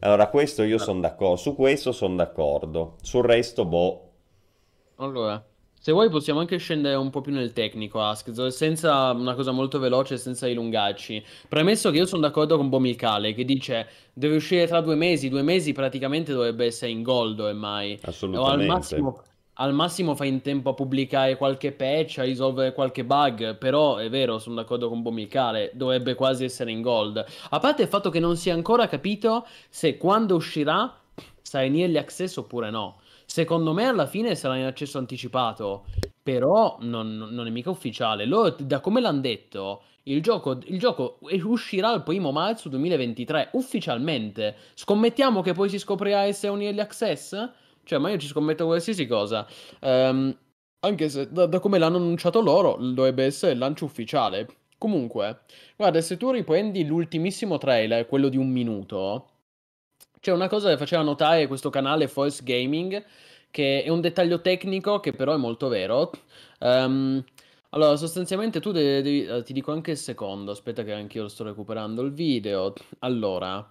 Allora, questo io sono d'accordo. Su questo sono d'accordo. Sul resto, boh. Allora, se vuoi possiamo anche scendere un po' più nel tecnico, Ask, senza una cosa molto veloce, senza dilungarci. Premesso che io sono d'accordo con Bomilcale, che dice deve uscire tra due mesi, due mesi praticamente dovrebbe essere in gold ormai. O al Assolutamente. massimo, al massimo fai in tempo a pubblicare qualche patch, a risolvere qualche bug, però è vero, sono d'accordo con Bomilcale, dovrebbe quasi essere in gold. A parte il fatto che non si è ancora capito se quando uscirà sarà in early access oppure no. Secondo me alla fine sarà in accesso anticipato, però non, non è mica ufficiale. Loro, da come l'hanno detto, il gioco, il gioco uscirà il primo marzo 2023, ufficialmente. Scommettiamo che poi si scoprirà essere un early access? Cioè, ma io ci scommetto qualsiasi cosa. Ehm, anche se da, da come l'hanno annunciato loro, dovrebbe essere il lancio ufficiale. Comunque, guarda, se tu riprendi l'ultimissimo trailer, quello di un minuto, c'è una cosa che faceva notare questo canale Force Gaming, che è un dettaglio tecnico che però è molto vero. Ehm, allora, sostanzialmente tu devi, devi- ti dico anche il secondo, aspetta che anch'io sto recuperando il video. Allora,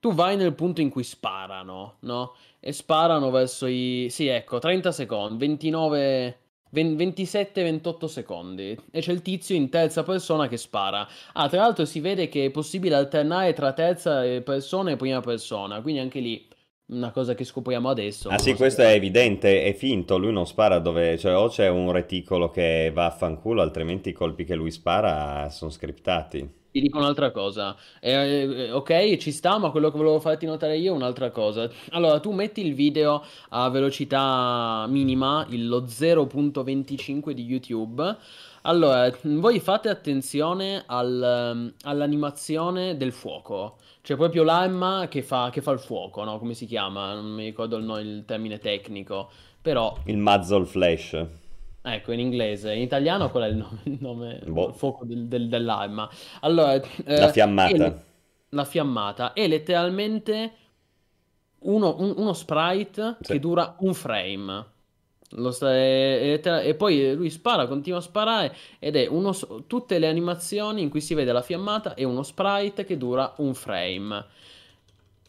tu vai nel punto in cui sparano, no? E sparano verso i... Sì, ecco, 30 secondi, 29... 27-28 secondi e c'è il tizio in terza persona che spara. Ah, tra l'altro si vede che è possibile alternare tra terza persona e prima persona, quindi anche lì una cosa che scopriamo adesso. Ah sì, questo sappiamo. è evidente, è finto, lui non spara dove, cioè o c'è un reticolo che va a fanculo, altrimenti i colpi che lui spara sono scriptati. Ti dico un'altra cosa. Eh, eh, ok, ci sta, ma quello che volevo farti notare io è un'altra cosa. Allora, tu metti il video a velocità minima, lo 0.25 di YouTube. Allora, voi fate attenzione al, ehm, all'animazione del fuoco. C'è proprio l'arma che fa, che fa il fuoco, no? Come si chiama? Non mi ricordo il, no- il termine tecnico. Però, Il muzzle flash. Ecco, in inglese. In italiano qual è il nome, il nome- Boh. il fuoco del- del- dell'arma? Allora, La eh, fiammata. tieni- la fiammata è letteralmente uno, un- uno sprite Sì. che dura un frame. Lo sta- e, e- e poi lui spara, continua a sparare ed è uno, tutte le animazioni in cui si vede la fiammata è uno sprite che dura un frame.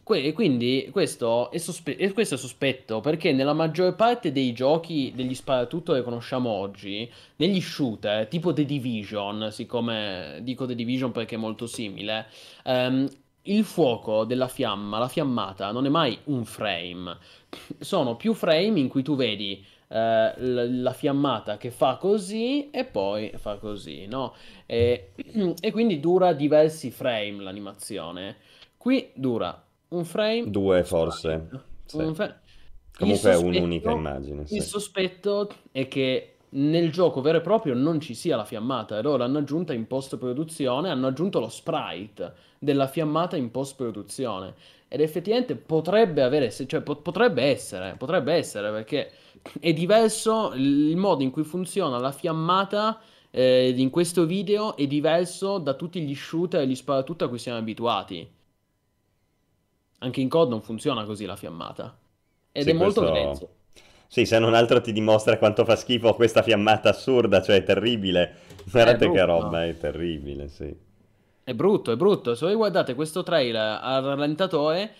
Que- quindi questo è, sospe- questo è sospetto perché nella maggior parte dei giochi degli sparatutto che conosciamo oggi, negli shooter tipo The Division, siccome dico The Division perché è molto simile, ehm, il fuoco della fiamma, la fiammata, non è mai un frame. Sono più frame in cui tu vedi eh, la fiammata che fa così e poi fa così, no? E, e quindi dura diversi frame l'animazione. Qui dura un frame, Due forse. Sì. un fra- Comunque è sospetto- un'unica immagine, sì. Il sospetto è che nel gioco vero e proprio non ci sia la fiammata, e loro l'hanno aggiunta in post-produzione, hanno aggiunto lo sprite della fiammata in post-produzione. Ed effettivamente potrebbe avere, cioè po- potrebbe essere, potrebbe essere perché è diverso il modo in cui funziona la fiammata eh, in questo video è diverso da tutti gli shooter e gli sparatutto a cui siamo abituati. Anche in COD non funziona così la fiammata. Ed Sì, è molto questo- grezzo. Sì, se non altro ti dimostra quanto fa schifo questa fiammata assurda, cioè è terribile. Guardate che roba, è terribile, sì. È brutto, è brutto. Se voi guardate questo trailer al rallentatore,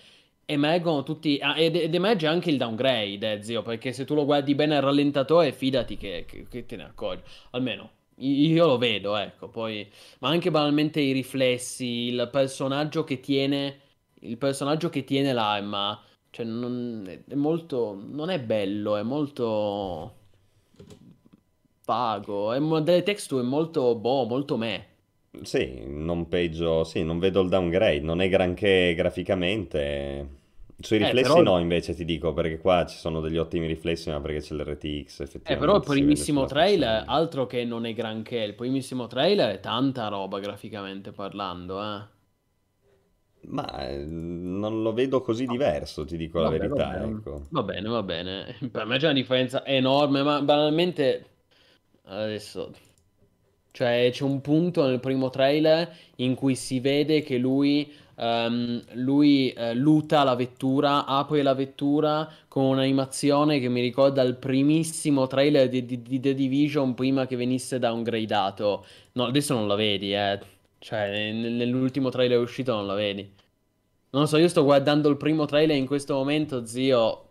emergono tutti. ah, ed, ed emerge anche il downgrade, eh, zio. Perché se tu lo guardi bene al rallentatore, fidati che, che- che te ne accorgi. Almeno io lo vedo, ecco. Poi, ma anche banalmente i riflessi, il personaggio che tiene. Il personaggio che tiene l'arma. Cioè, non, è, molto. Non è bello, è molto. Vago. È mo- delle texture molto. Boh, molto me. Sì, non peggio, sì, non vedo il downgrade, non è granché graficamente. Sui Eh, riflessi però- no, invece ti dico, perché qua ci sono degli ottimi riflessi, ma perché c'è l'RTX, Eh, effettivamente. però il primissimo trailer, altro che non è granché, il primissimo trailer è tanta roba graficamente parlando, eh. Ma eh, non lo vedo così diverso, ti dico la Vabbè, verità, vabbè, ecco. va bene, va bene. Per me c'è una differenza enorme, ma banalmente adesso cioè c'è un punto nel primo trailer in cui si vede che lui ehm, lui eh, luta la vettura, apre la vettura con un'animazione che mi ricorda il primissimo trailer di, di- di The Division prima che venisse downgradato. No, adesso non la vedi, eh. Cioè, nel- nell'ultimo trailer uscito non la vedi. Non lo so, io sto guardando il primo trailer in questo momento, zio.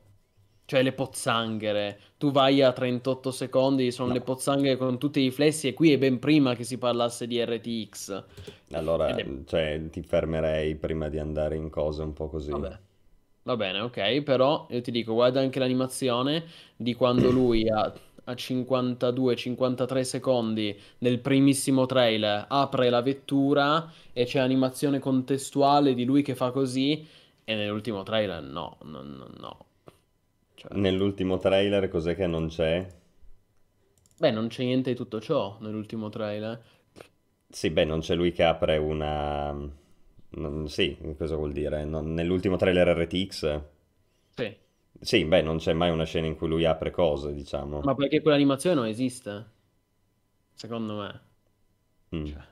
Cioè, le pozzanghere. Tu vai a 38 secondi, sono No. le pozzanghere con tutti i riflessi, e qui è ben prima che si parlasse di RTX. Allora, è- cioè, ti fermerei prima di andare in cose un po' così. Vabbè. Va bene, ok, però io ti dico, guarda anche l'animazione di quando lui a, a 52-53 secondi nel primissimo trailer apre la vettura e c'è animazione contestuale di lui che fa così e nell'ultimo trailer no, no, no, no. Cioè, Nell'ultimo trailer cos'è che non c'è? beh, non c'è niente di tutto ciò nell'ultimo trailer. Sì, beh, non c'è lui che apre una... non- Sì, cosa vuol dire? Non- Nell'ultimo trailer RTX? Sì, Sì, beh, non c'è mai una scena in cui lui apre cose, diciamo. ma perché quell'animazione non esiste? Secondo me. Mm. Cioè,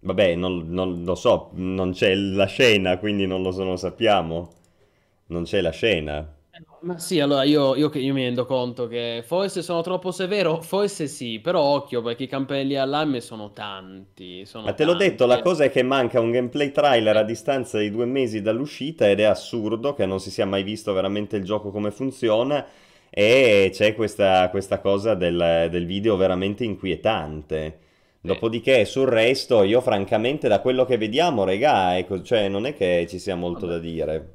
Vabbè, non, non lo so, non c'è la scena, quindi non lo, so- non lo sappiamo. Non c'è la scena. Ma sì, allora io, io io mi rendo conto che forse sono troppo severo, forse sì, però occhio perché i campanelli allarme sono tanti, sono Ma te l'ho detto, la tanti. cosa è che manca un gameplay trailer a distanza di due mesi dall'uscita ed è assurdo che non si sia mai visto veramente il gioco come funziona e c'è questa, questa cosa del, del video veramente inquietante. Dopodiché sul resto io francamente da quello che vediamo, regà, ecco, cioè, non è che ci sia molto Vabbè. da dire.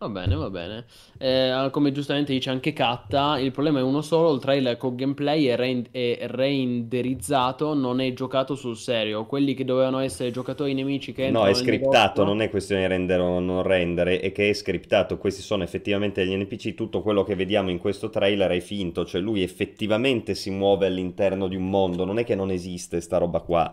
Va bene, va bene. Eh, come giustamente dice anche Katta, il problema è uno solo, il trailer con gameplay è, ren- è renderizzato, non è giocato sul serio. Quelli che dovevano essere giocatori nemici che No, è scriptato, negozio... non è questione di rendere o non rendere, è che è scriptato. Questi sono effettivamente gli NPC. Tutto quello che vediamo in questo trailer è finto, cioè lui effettivamente si muove all'interno di un mondo, non è che non esiste sta roba qua.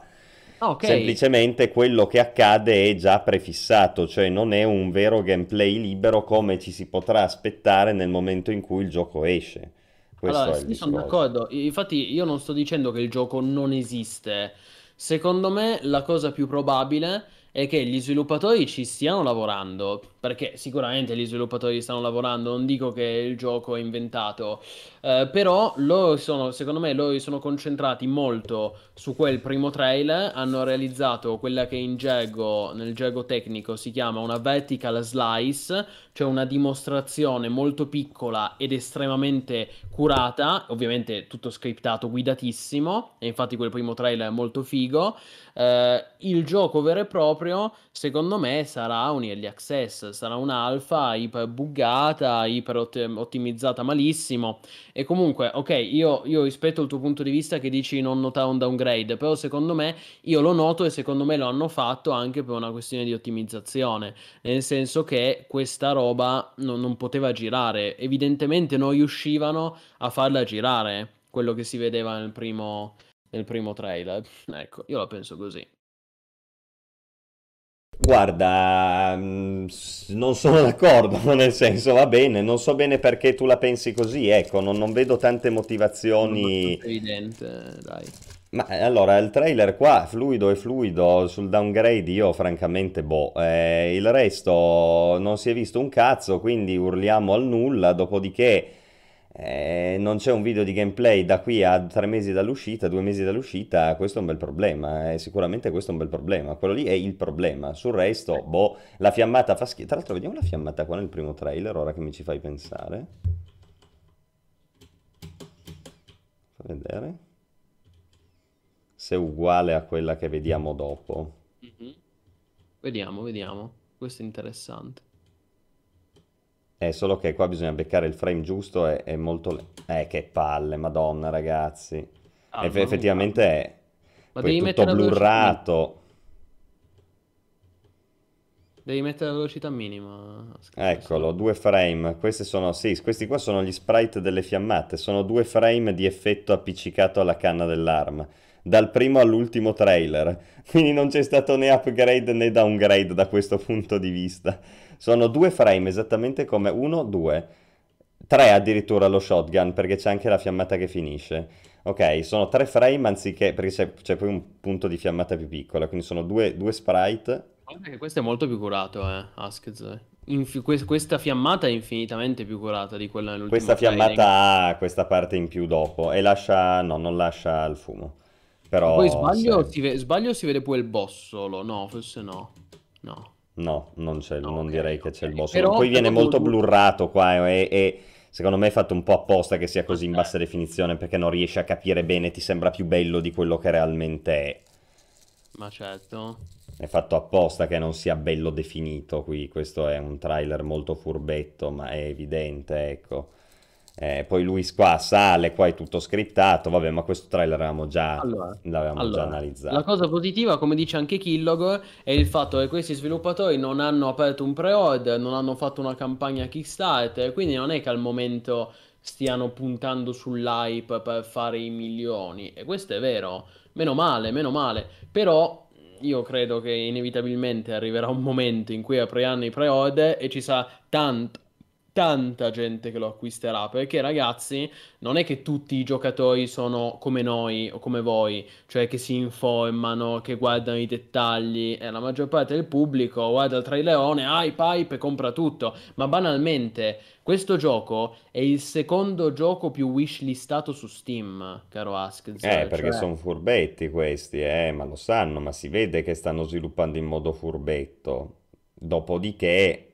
Ah, ok. Semplicemente quello che accade è già prefissato, cioè non è un vero gameplay libero come ci si potrà aspettare nel momento in cui il gioco esce. Questo Allora, sì, sono d'accordo. Infatti, io non sto dicendo che il gioco non esiste. Secondo me, la cosa più probabile è che gli sviluppatori ci stiano lavorando, perché sicuramente gli sviluppatori stanno lavorando, non dico che il gioco è inventato, eh, però sono, secondo me, loro sono concentrati molto su quel primo trailer, hanno realizzato quella che in gergo, nel gergo tecnico si chiama una vertical slice, cioè una dimostrazione molto piccola ed estremamente curata, ovviamente tutto scriptato, guidatissimo, e infatti quel primo trailer è molto figo. Eh, il gioco vero e proprio, secondo me, sarà un early access, sarà un'alfa iper buggata, iper ottimizzata malissimo. E comunque, ok, io, io rispetto il tuo punto di vista che dici non notare un downgrade, però secondo me io lo noto e secondo me lo hanno fatto anche per una questione di ottimizzazione, nel senso che questa roba non, non poteva girare, evidentemente non riuscivano a farla girare, quello che si vedeva nel primo nel primo trailer. Ecco, io la penso così. Guarda, mm, non sono d'accordo, nel senso va bene, non so bene perché tu la pensi così, ecco, non, non vedo tante motivazioni. Evidente, dai. Ma allora, il trailer qua, fluido e fluido, sul downgrade io francamente boh, eh, il resto non si è visto un cazzo, quindi urliamo al nulla, dopodiché eh, non c'è un video di gameplay da qui a tre mesi dall'uscita, due mesi dall'uscita, questo è un bel problema, eh, sicuramente questo è un bel problema, quello lì è il problema, sul resto, boh, la fiammata fa schifo, tra l'altro vediamo la fiammata qua nel primo trailer, ora che mi ci fai pensare, fa vedere, se è uguale a quella che vediamo dopo. Mm-hmm. Vediamo, vediamo, questo è interessante. È solo che qua bisogna beccare il frame giusto e è molto... Eh, che palle, madonna, ragazzi. Ah, Eff- effettivamente è... Ma devi tutto blurrato. Devi mettere la velocità minima. Eccolo, due frame. Questi sono, sì, questi qua sono gli sprite delle fiammate. Sono due frame di effetto appiccicato alla canna dell'arma. Dal primo all'ultimo trailer. Quindi non c'è stato né upgrade né downgrade da questo punto di vista. Sono due frame esattamente come uno, due. Tre addirittura lo shotgun perché c'è anche la fiammata che finisce. Ok, sono tre frame anziché... perché c'è, c'è poi un punto di fiammata più piccola, quindi sono due, due sprite. Guarda che questo è molto più curato, eh, Askez. Infi- questa fiammata è infinitamente più curata di quella nell'ultimo Questa fiammata ha questa parte in più dopo e lascia... no, non lascia il fumo. Però... Poi sbaglio, se... si ve- sbaglio si vede poi il boss solo, no, forse no. No. No, non, c'è, no, non okay, direi che c'è il boss. Però, Poi viene molto blurrato qua e, e, secondo me è fatto un po' apposta che sia così in bassa definizione perché non riesci a capire bene, ti sembra più bello di quello che realmente è. Ma certo. È fatto apposta che non sia bello definito qui, questo è un trailer molto furbetto, ma è evidente, ecco. Eh, poi lui qua sale, qua è tutto scriptato, vabbè, ma questo trailer l'avevamo già, allora, l'avevamo allora, già analizzato. La cosa positiva, come dice anche Killog, è il fatto che questi sviluppatori non hanno aperto un pre-order, non hanno fatto una campagna Kickstarter, quindi non è che al momento stiano puntando sull'hype per fare i milioni. E questo è vero, meno male, meno male. Però io credo che inevitabilmente arriverà un momento in cui apriranno i pre-order e ci sarà tanto tanta gente che lo acquisterà perché ragazzi non è che tutti i giocatori sono come noi o come voi cioè che si informano che guardano i dettagli e la maggior parte del pubblico guarda il trailerone hype hype e compra tutto. Ma banalmente questo gioco è il secondo gioco più wishlistato su Steam caro Ask eh cioè... perché sono furbetti questi eh ma lo sanno ma si vede che stanno sviluppando in modo furbetto. Dopodiché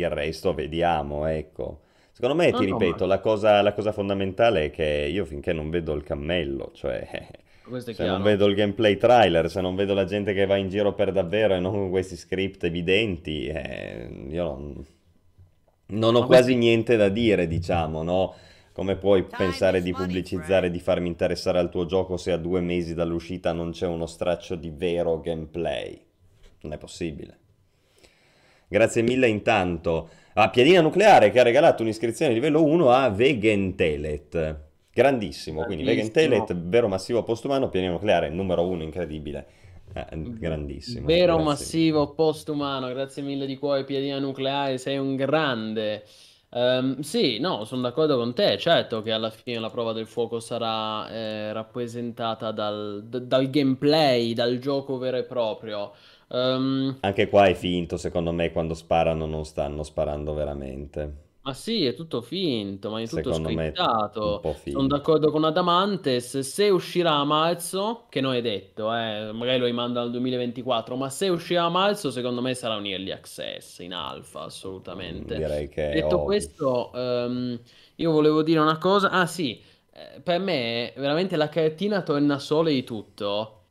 il resto vediamo, ecco. Secondo me, no, ti ripeto, no, ma... la, cosa, la, cosa, fondamentale è che io finché non vedo il cammello, cioè se non vedo il gameplay trailer, se non vedo la gente che va in giro per davvero e non con questi script evidenti, eh, io non, non ho ma quasi questi... niente da dire, diciamo, no? Come puoi Time pensare di pubblicizzare, di farmi interessare al tuo gioco se a due mesi dall'uscita non c'è uno straccio di vero gameplay? Non è possibile. Grazie mille intanto a Piadina Nucleare che ha regalato un'iscrizione livello 1 a Vegentelet. Grandissimo, quindi Vegentelet, vero massivo postumano, Piadina Nucleare numero 1, incredibile. Eh, grandissimo. Vero grazie. massivo postumano, grazie mille di cuore Piadina Nucleare, sei un grande. Um, sì, no, sono d'accordo con te. Certo che alla fine la prova del fuoco sarà eh, rappresentata dal, d- dal, gameplay, dal gioco vero e proprio. Ehm, Anche qua è finto, secondo me, quando sparano non stanno sparando veramente. ma sì, è tutto finto, ma è tutto Secondo è scriptato. po' Sono d'accordo con Adamantes, se uscirà a marzo, che non è detto, eh, magari lo rimandano al 2024, ma se uscirà a marzo, secondo me sarà un early access in alfa, assolutamente. Direi che è Detto ovvio. questo, ehm, io volevo dire una cosa. Ah, sì, eh, per me veramente la cartina tornasole di tutto.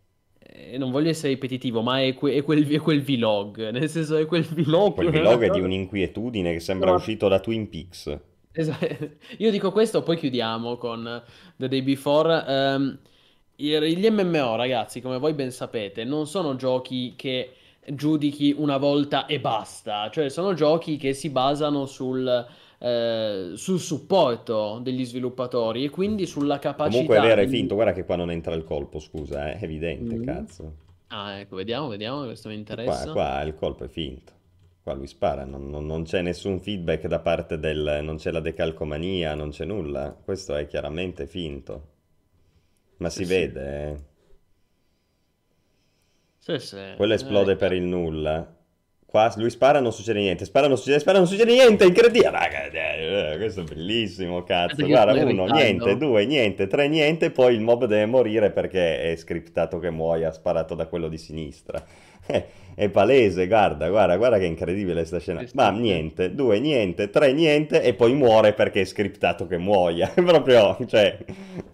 Eh, non voglio essere ripetitivo, ma è, que- è quel, è quel vlog. Nel senso, è quel vlog. Quel vlog è di un'inquietudine che sembra No. uscito da Twin Peaks. Esatto. Io dico questo, poi chiudiamo con The Day Before. I- gli MMO, ragazzi, come voi ben sapete, non sono giochi che giudichi una volta e basta. Cioè, sono giochi che si basano sul, eh, sul supporto degli sviluppatori e quindi sulla capacità. Comunque vero, è finto. Guarda che qua non entra il colpo, scusa, eh, è evidente, Mm. cazzo. Ah, ecco, vediamo, vediamo, questo mi Qua, interessa. qua il colpo è finto. Qua lui spara, non, non- non c'è nessun feedback da parte del... non c'è la decalcomania, non c'è nulla. Questo è chiaramente finto. Ma si sì. vede, eh. Sì, sì. Quello esplode Eh, per il nulla. Qua lui spara non succede niente, spara non succede, spara non succede niente, incredibile, raga, eh, questo è bellissimo, cazzo. Guarda, uno, niente, due, niente, tre, niente, poi il mob deve morire perché è scriptato che muoia sparato da quello di sinistra. Eh, È palese, guarda, guarda, guarda che incredibile sta scena. Ma niente, due, niente, tre, niente, e poi muore perché è scriptato che muoia. È proprio, cioè,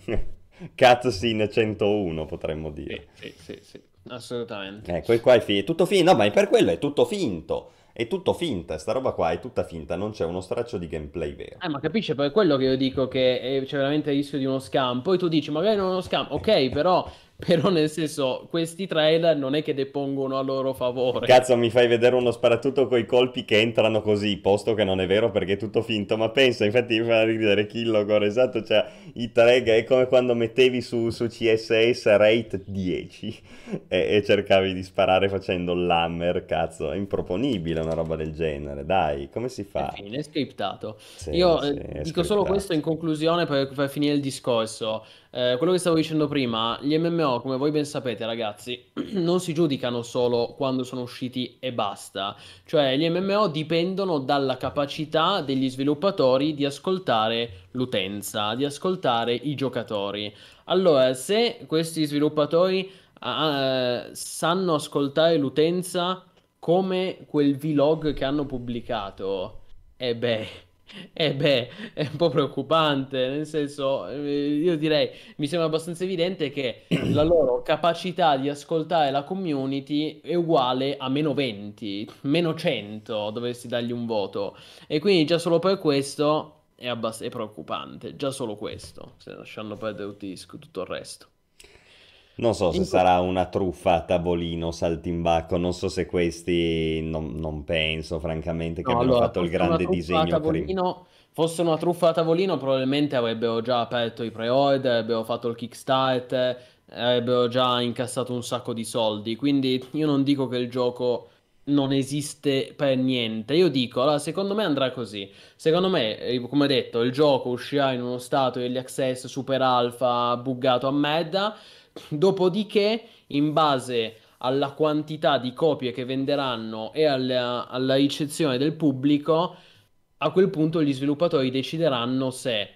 cutscene 101 potremmo dire. Sì, sì, sì, assolutamente. Ecco, e qua è, fi- è tutto finto. No, ma è per quello è tutto finto. È tutto finta. Sta roba qua è tutta finta. Non c'è uno straccio di gameplay vero. Eh, ma capisce per quello che io dico che è- c'è veramente il rischio di uno scam. Poi tu dici, magari non è uno scam. Ok, però, però nel senso, questi trailer non è che depongono a loro favore. Cazzo, mi fai vedere uno sparatutto coi colpi che entrano così, posto che non è vero perché è tutto finto. Ma pensa, infatti mi fa ridere Killogor, esatto, cioè i tag è come quando mettevi su, su CSS rate 10 e, e cercavi di sparare facendo l'hammer, cazzo, è improponibile una roba del genere. Dai, come si fa? Fine, è scriptato. Sì, Io sì, eh, è dico solo scriptato. questo in conclusione per, per finire il discorso. Eh, quello che stavo dicendo prima, gli MMO, come voi ben sapete, ragazzi, non si giudicano solo quando sono usciti e basta. Cioè, gli MMO dipendono dalla capacità degli sviluppatori di ascoltare l'utenza, di ascoltare i giocatori. Allora, se questi sviluppatori ah, eh, sanno ascoltare l'utenza come quel vlog che hanno pubblicato, e beh, e beh, è un po' preoccupante, nel senso, eh, io direi, mi sembra abbastanza evidente che la loro capacità di ascoltare la community è uguale a meno 20, meno 100 dovresti dargli un voto. E quindi già solo per questo è, abbast- è preoccupante, già solo questo, se lasciando perdere tutto il resto. Non so se sarà una truffa a tavolino, saltimbacco, non so se questi, non, non penso francamente che No, abbiano allora, fatto il grande disegno tavolino, fosse una truffa a tavolino, probabilmente avrebbero già aperto i pre-order, avrebbero fatto il Kickstarter, avrebbero già incassato un sacco di soldi. Quindi io non dico che il gioco non esiste per niente. Io dico, allora, secondo me andrà così. Secondo me, eh, come detto, il gioco uscirà in uno stato degli access super alfa buggato a merda. Dopodiché, in base alla quantità di copie che venderanno e alla, alla ricezione del pubblico, a quel punto gli sviluppatori decideranno se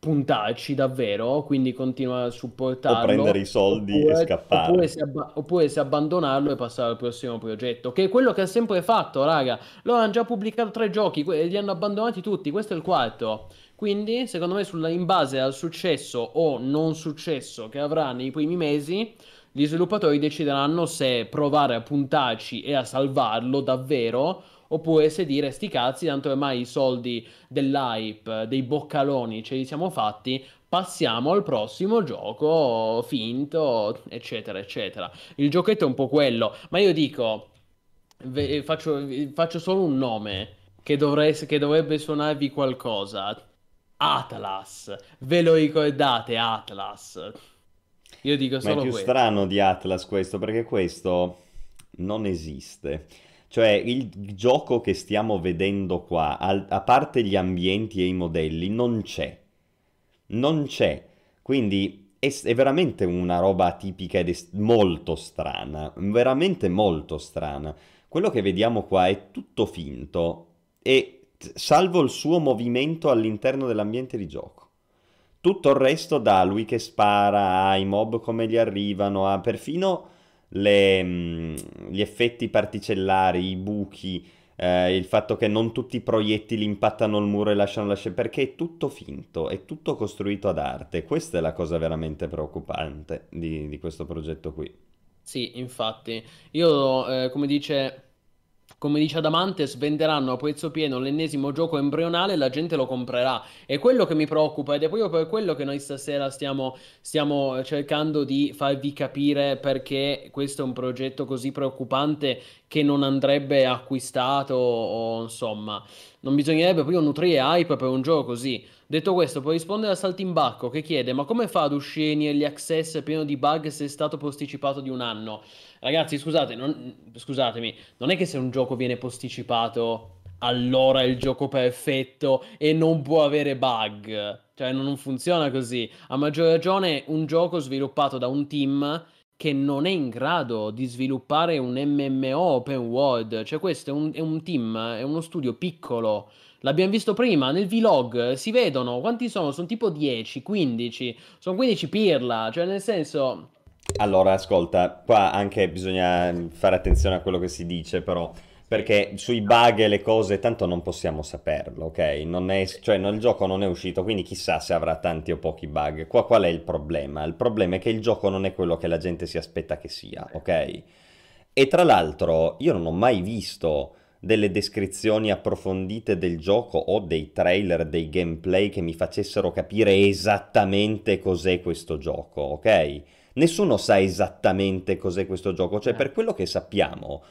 puntarci davvero, quindi continuare a supportarlo, O prendere i soldi e oppure, scappare. oppure se, abba- oppure se abbandonarlo e passare al prossimo progetto, che è quello che ha sempre fatto, raga. Loro hanno già pubblicato tre giochi, que- li hanno abbandonati tutti, questo è il quarto. Quindi, secondo me, sulla- in base al successo o non successo che avrà nei primi mesi, gli sviluppatori decideranno se provare a puntarci e a salvarlo davvero, oppure se dire sti cazzi, tanto ormai i soldi dell'hype, dei boccaloni ce li siamo fatti, passiamo al prossimo gioco finto, eccetera, eccetera. Il giochetto è un po' quello, ma io dico, ve- faccio, faccio solo un nome che, dovrei- che dovrebbe suonarvi qualcosa. Atlas, ve lo ricordate Atlas? Io dico Ma è solo più questo. strano di Atlas questo, perché questo non esiste. Cioè, il gioco che stiamo vedendo qua, al- a parte gli ambienti e i modelli, non c'è. Non c'è. Quindi è, è veramente una roba atipica ed è molto strana, veramente molto strana. Quello che vediamo qua è tutto finto e salvo il suo movimento all'interno dell'ambiente di gioco. Tutto il resto, da lui che spara, ai mob come gli arrivano, a perfino le, mm, gli effetti particellari, i buchi, eh, il fatto che non tutti i proiettili impattano il muro e lasciano la scena, perché è tutto finto, è tutto costruito ad arte. Questa è la cosa veramente preoccupante di, di questo progetto qui. Sì, infatti, io eh, come dice come dice Adamantes, venderanno a prezzo pieno l'ennesimo gioco embrionale e la gente lo comprerà. È quello che mi preoccupa ed è proprio per quello che noi stasera stiamo, stiamo cercando di farvi capire perché questo è un progetto così preoccupante che non andrebbe acquistato o insomma, non bisognerebbe proprio nutrire hype per un gioco così. Detto questo, puoi rispondere a Saltimbacco che chiede: Ma come fa ad uscire in early access pieno di bug se è stato posticipato di un anno? Ragazzi, scusate, non, scusatemi, non è che se un gioco viene posticipato allora è il gioco perfetto e non può avere bug. Cioè, non funziona così. A maggior ragione, un gioco sviluppato da un team che non è in grado di sviluppare un MMO open world. Cioè, questo è un, è un team, è uno studio piccolo L'abbiamo visto prima nel vlog, si vedono quanti sono? Sono tipo 10, 15, sono 15 pirla, cioè nel senso... Allora, ascolta, qua anche bisogna fare attenzione a quello che si dice, però, perché sui bug e le cose tanto non possiamo saperlo, ok? Non è, cioè, il gioco non è uscito, quindi chissà se avrà tanti o pochi bug. Qua qual è il problema? Il problema è che il gioco non è quello che la gente si aspetta che sia, ok? E tra l'altro, io non ho mai visto delle descrizioni approfondite del gioco o dei trailer, dei gameplay che mi facessero capire esattamente cos'è questo gioco, ok? Nessuno sa esattamente cos'è questo gioco, cioè per quello che sappiamo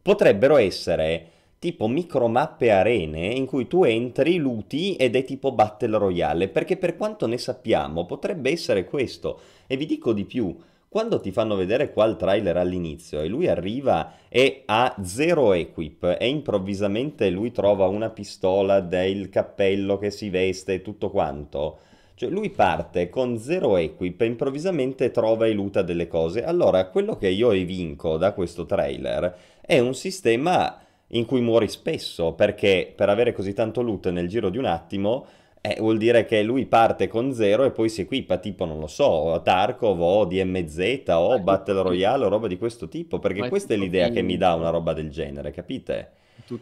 potrebbero essere tipo micromappe arene in cui tu entri, luti ed è tipo Battle Royale, perché per quanto ne sappiamo potrebbe essere questo. E vi dico di più, quando ti fanno vedere qua il trailer all'inizio e lui arriva e ha zero equip e improvvisamente lui trova una pistola del cappello che si veste e tutto quanto, cioè lui parte con zero equip e improvvisamente trova e luta delle cose. Allora, quello che io evinco da questo trailer è un sistema in cui muori spesso, perché per avere così tanto loot nel giro di un attimo eh, vuol dire che lui parte con zero e poi si equipa tipo, non lo so, Tarkov o DMZ o Battle Royale o roba di questo tipo, perché Ma questa è l'idea finito. che mi dà una roba del genere, capite?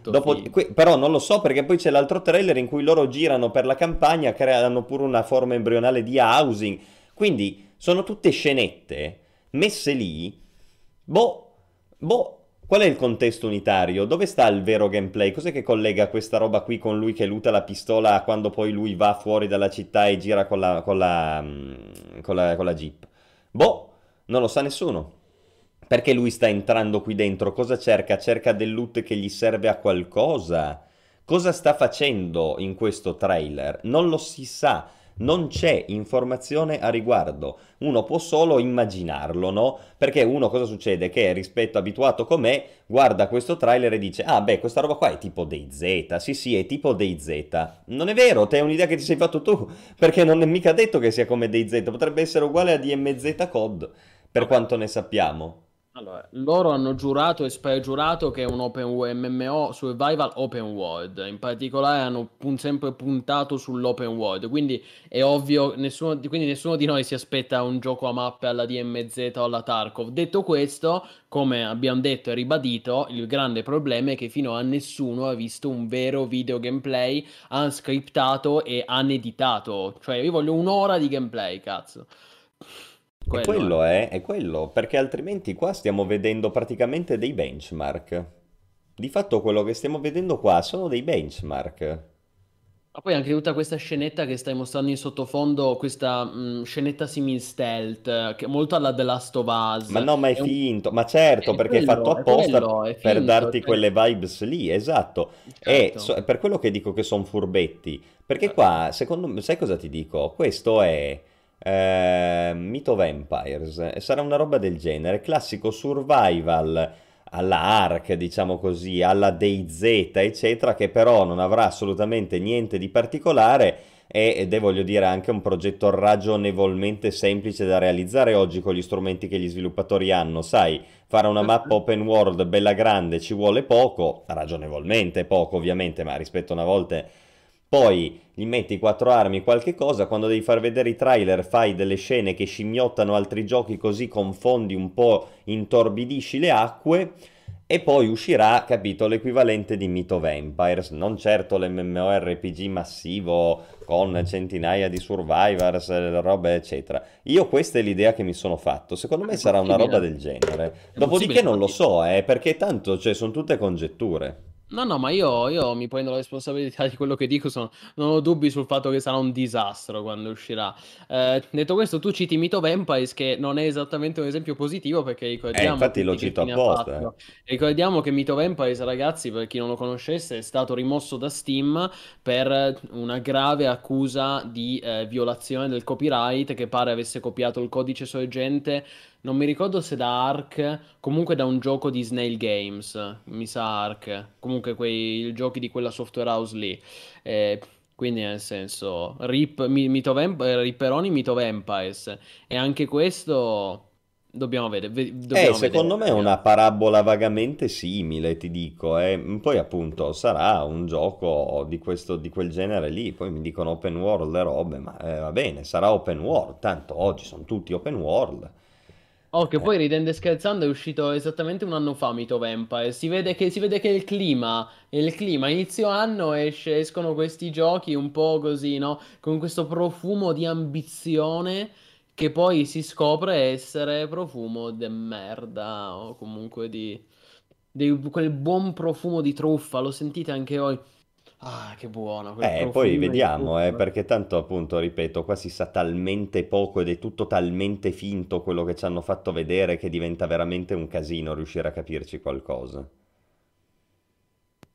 Dopo, que- però non lo so perché poi c'è l'altro trailer in cui loro girano per la campagna, creano pure una forma embrionale di housing, quindi sono tutte scenette messe lì, boh, boh, Qual è il contesto unitario? Dove sta il vero gameplay? Cos'è che collega questa roba qui con lui che luta la pistola quando poi lui va fuori dalla città e gira con la, con la, mm, con la, con la jeep? Boh, non lo sa nessuno. Perché lui sta entrando qui dentro? Cosa cerca? Cerca del loot che gli serve a qualcosa? Cosa sta facendo in questo trailer? Non lo si sa non c'è informazione a riguardo. Uno può solo immaginarlo, no? Perché uno cosa succede? Che rispetto abituato come guarda questo trailer e dice "Ah, beh, questa roba qua è tipo DayZ". Sì, sì, è tipo DayZ. Non è vero, te è un'idea che ti sei fatto tu, perché non è mica detto che sia come DayZ, potrebbe essere uguale a DMZ Code, per quanto ne sappiamo. Allora, loro hanno giurato e spergiurato che è un open MMO survival open world, in particolare hanno pun- sempre puntato sull'open world, quindi è ovvio, nessuno, quindi nessuno di noi si aspetta un gioco a mappe alla DMZ o alla Tarkov. Detto questo, come abbiamo detto e ribadito, il grande problema è che fino a nessuno ha visto un vero video gameplay unscriptato e uneditato, cioè io voglio un'ora di gameplay, cazzo. Quello, è quello, è, è quello, perché altrimenti qua stiamo vedendo praticamente dei benchmark. Di fatto quello che stiamo vedendo qua sono dei benchmark. Ma poi anche tutta questa scenetta che stai mostrando in sottofondo, questa mh, scenetta simil stealth, che molto alla The Last of Us. Ma no, ma è, è finto, un... ma certo, è perché quello, è fatto apposta è quello, finto, per darti cioè... quelle vibes lì, esatto. Certo. E so, è per quello che dico che sono furbetti, perché qua, secondo me, sai cosa ti dico? Questo è eh, Myth of Empires, sarà una roba del genere, classico survival alla Ark, diciamo così, alla DayZ, eccetera, che però non avrà assolutamente niente di particolare, ed è, voglio dire, anche un progetto ragionevolmente semplice da realizzare oggi con gli strumenti che gli sviluppatori hanno. Sai, fare una mappa open world bella grande ci vuole poco, ragionevolmente poco ovviamente, ma rispetto a una volta poi gli metti quattro armi, qualche cosa, quando devi far vedere i trailer fai delle scene che scimmiottano altri giochi così confondi un po', intorbidisci le acque e poi uscirà, capito, l'equivalente di Myth of Empires, non certo l'MMORPG massivo con centinaia di survivors, robe eccetera. Io questa è l'idea che mi sono fatto, secondo me sarà una roba del genere. Dopodiché non lo so, eh, perché tanto cioè, sono tutte congetture. No, no, ma io, io mi prendo la responsabilità di quello che dico, sono- non ho dubbi sul fatto che sarà un disastro quando uscirà. Eh, detto questo, tu citi Myth of Empires, che non è esattamente un esempio positivo, perché Eh, ricordiamo infatti lo cito apposta. eh. Ricordiamo che Myth of Empires, ragazzi, per chi non lo conoscesse, è stato rimosso da Steam per una grave accusa di eh, violazione del copyright, che pare avesse copiato il codice sorgente, non mi ricordo se da Ark, comunque da un gioco di Snail Games, mi sa Ark, comunque quei giochi di quella software house lì. Eh, quindi nel senso, Rip, Mi- Myth of Emp- eh, Ripperoni Myth of Empires. E anche questo dobbiamo vedere. ve- Eh, dobbiamo secondo me vedere, è una parabola vagamente simile, ti dico. eh. Poi appunto sarà un gioco di questo, di quel genere lì. Poi mi dicono open world e robe, ma eh, va bene, sarà open world. Tanto oggi sono tutti open world. Oh, che Eh, poi ridendo e scherzando è uscito esattamente un anno fa Myth of Empires. Si vede che, si vede che il clima, il clima, inizio anno esce- escono questi giochi un po' così, no? Con questo profumo di ambizione che poi si scopre essere profumo de merda o comunque di, di quel buon profumo di truffa. Lo sentite anche voi? Ah, che buono, Eh, poi vediamo, eh, perché tanto appunto, ripeto, qua si sa talmente poco ed è tutto talmente finto quello che ci hanno fatto vedere che diventa veramente un casino riuscire a capirci qualcosa.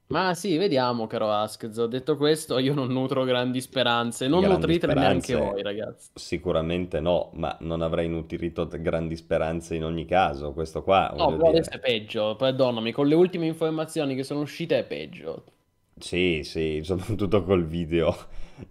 Ma sì, vediamo, caro Askz. Detto questo, io non nutro grandi speranze. Non Grandi nutritele neanche speranze voi, ragazzi. sicuramente no, ma non avrei nutrito grandi speranze in ogni caso. Questo qua, No, adesso è peggio. Perdonami, con le ultime informazioni che sono uscite è peggio. Sì, sì, soprattutto col video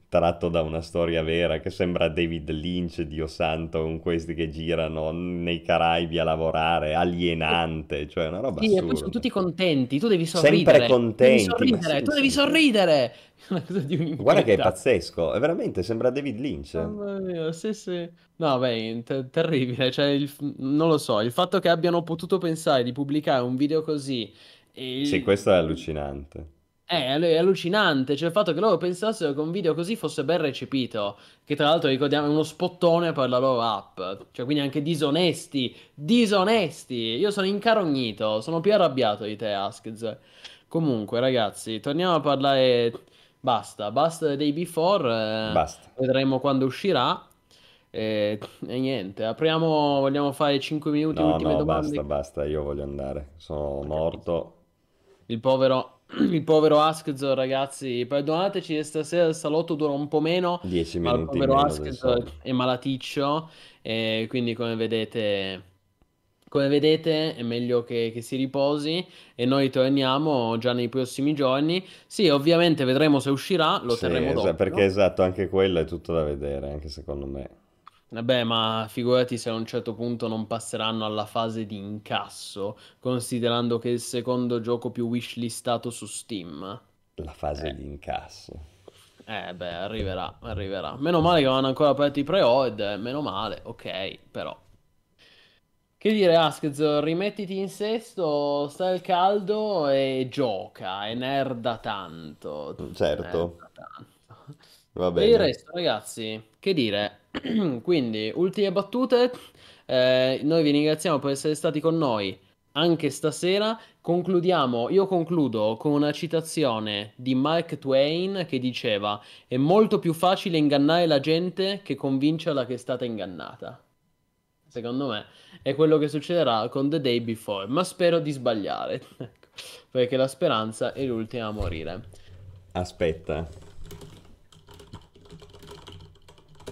tratto da una storia vera che sembra David Lynch, Dio santo, con questi che girano nei Caraibi a lavorare, alienante, cioè una roba Sì, e poi sono assurda. tutti contenti. Tu devi Sempre sorridere. Devi contenti, ma sorridere. sì, Tu devi sì. sorridere. Cosa di Guarda che è pazzesco, è veramente, sembra David Lynch. Mamma mia, sì, sì. No, beh, te- terribile. Cioè, il- non lo so. Il fatto che abbiano potuto pensare di pubblicare un video così. e Sì, questo è allucinante. È, è allucinante, cioè il fatto che loro pensassero che un video così fosse ben recepito, che tra l'altro ricordiamo è uno spottone per la loro app, cioè quindi anche disonesti, disonesti, io sono incarognito, sono più arrabbiato di te Askz. Comunque ragazzi, torniamo a parlare, basta, basta Day Before, eh, Basta. vedremo quando uscirà e, e niente, apriamo, vogliamo fare 5 minuti, No, ultime no, domande. basta, basta, io voglio andare. Sono morto. Il povero, il povero Askz, ragazzi, perdonateci, stasera il salotto dura un po' meno, Dieci ma il minuti povero meno del Askz solito. è malaticcio e quindi come vedete, come vedete è meglio che, che si riposi e noi torniamo già nei prossimi giorni. Sì, ovviamente vedremo se uscirà, lo Sì, terremo esa- perché esatto, anche quello è tutto da vedere, anche secondo me. Vabbè, ma figurati se a un certo punto non passeranno alla fase di incasso, considerando che è il secondo gioco più wishlistato su Steam. La fase Eh. di incasso. Eh beh, arriverà, arriverà. Meno male che non hanno ancora aperto i pre-order, meno male, ok, però. Che dire, Askz, rimettiti in sesto, stai al caldo e gioca, e nerda tanto. Certo, Nerda tanto. Va Per il bene. resto, ragazzi, che dire? Quindi, ultime battute. Eh, noi vi ringraziamo per essere stati con noi anche stasera. Concludiamo, io concludo con una citazione di Mark Twain che diceva: È molto più facile ingannare la gente che convincerla che è stata ingannata. Secondo me è quello che succederà con The Day Before, ma spero di sbagliare, perché la speranza è l'ultima a morire. Aspetta,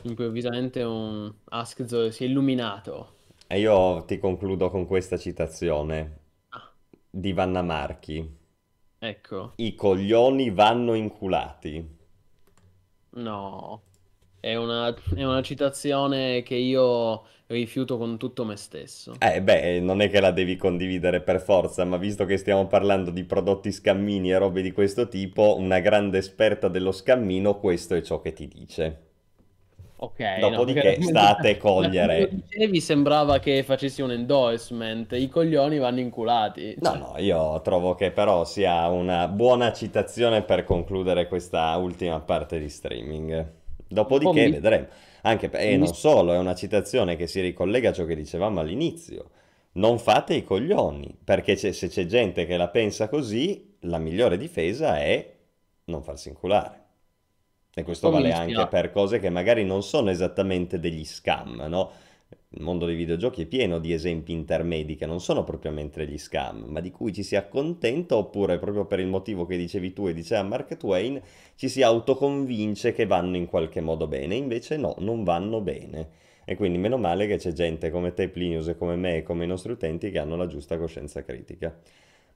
Improvvisamente un Askz si è illuminato. e io ti concludo con questa citazione Ah, di Vanna Marchi. ecco. I coglioni vanno inculati. No, è una, è una citazione che io rifiuto con tutto me stesso. Eh beh, non è che la devi condividere per forza, ma visto che stiamo parlando di prodotti scammini e robe di questo tipo, una grande esperta dello scammino, questo è ciò che ti dice. Ok, Dopodiché no, state a cogliere. dicevi sembrava che facessi un endorsement, i coglioni vanno inculati. No, no, io trovo che però sia una buona citazione per concludere questa ultima parte di streaming. Dopodiché mi... vedremo. Anche e non solo, è una citazione che si ricollega a ciò che dicevamo all'inizio. Non fate i coglioni, perché c'è, se c'è gente che la pensa così, la migliore difesa è non farsi inculare. E questo vale anche per cose che magari non sono esattamente degli scam, no? Il mondo dei videogiochi è pieno di esempi intermedi che non sono propriamente degli scam, ma di cui ci si accontenta oppure proprio per il motivo che dicevi tu e diceva Mark Twain, ci si autoconvince che vanno in qualche modo bene, invece no, non vanno bene. E quindi meno male che c'è gente come te, Plinius, e come me e come i nostri utenti che hanno la giusta coscienza critica.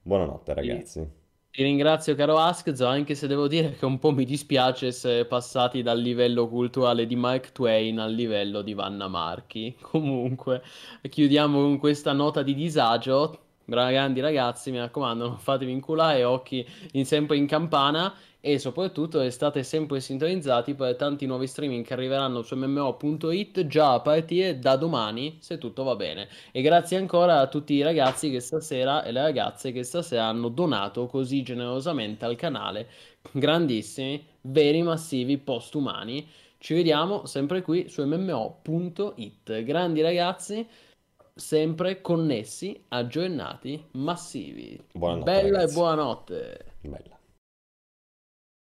Buonanotte ragazzi. Ti ringrazio caro Askzo, anche se devo dire che un po' mi dispiace essere passati dal livello culturale di Mark Twain al livello di Vanna Marchi. Comunque, chiudiamo con questa nota di disagio. Grandi ragazzi, mi raccomando, non fatevi inculare, occhi in, sempre in campana e soprattutto state sempre sintonizzati per tanti nuovi streaming che arriveranno su mmo.it già a partire da domani se tutto va bene. E grazie ancora a tutti i ragazzi che stasera e le ragazze che stasera hanno donato così generosamente al canale. Grandissimi veri massivi postumani. Ci vediamo sempre qui su mmo.it grandi ragazzi sempre connessi aggiornati massivi. Buonanotte, bella ragazzi. e buonanotte. Bella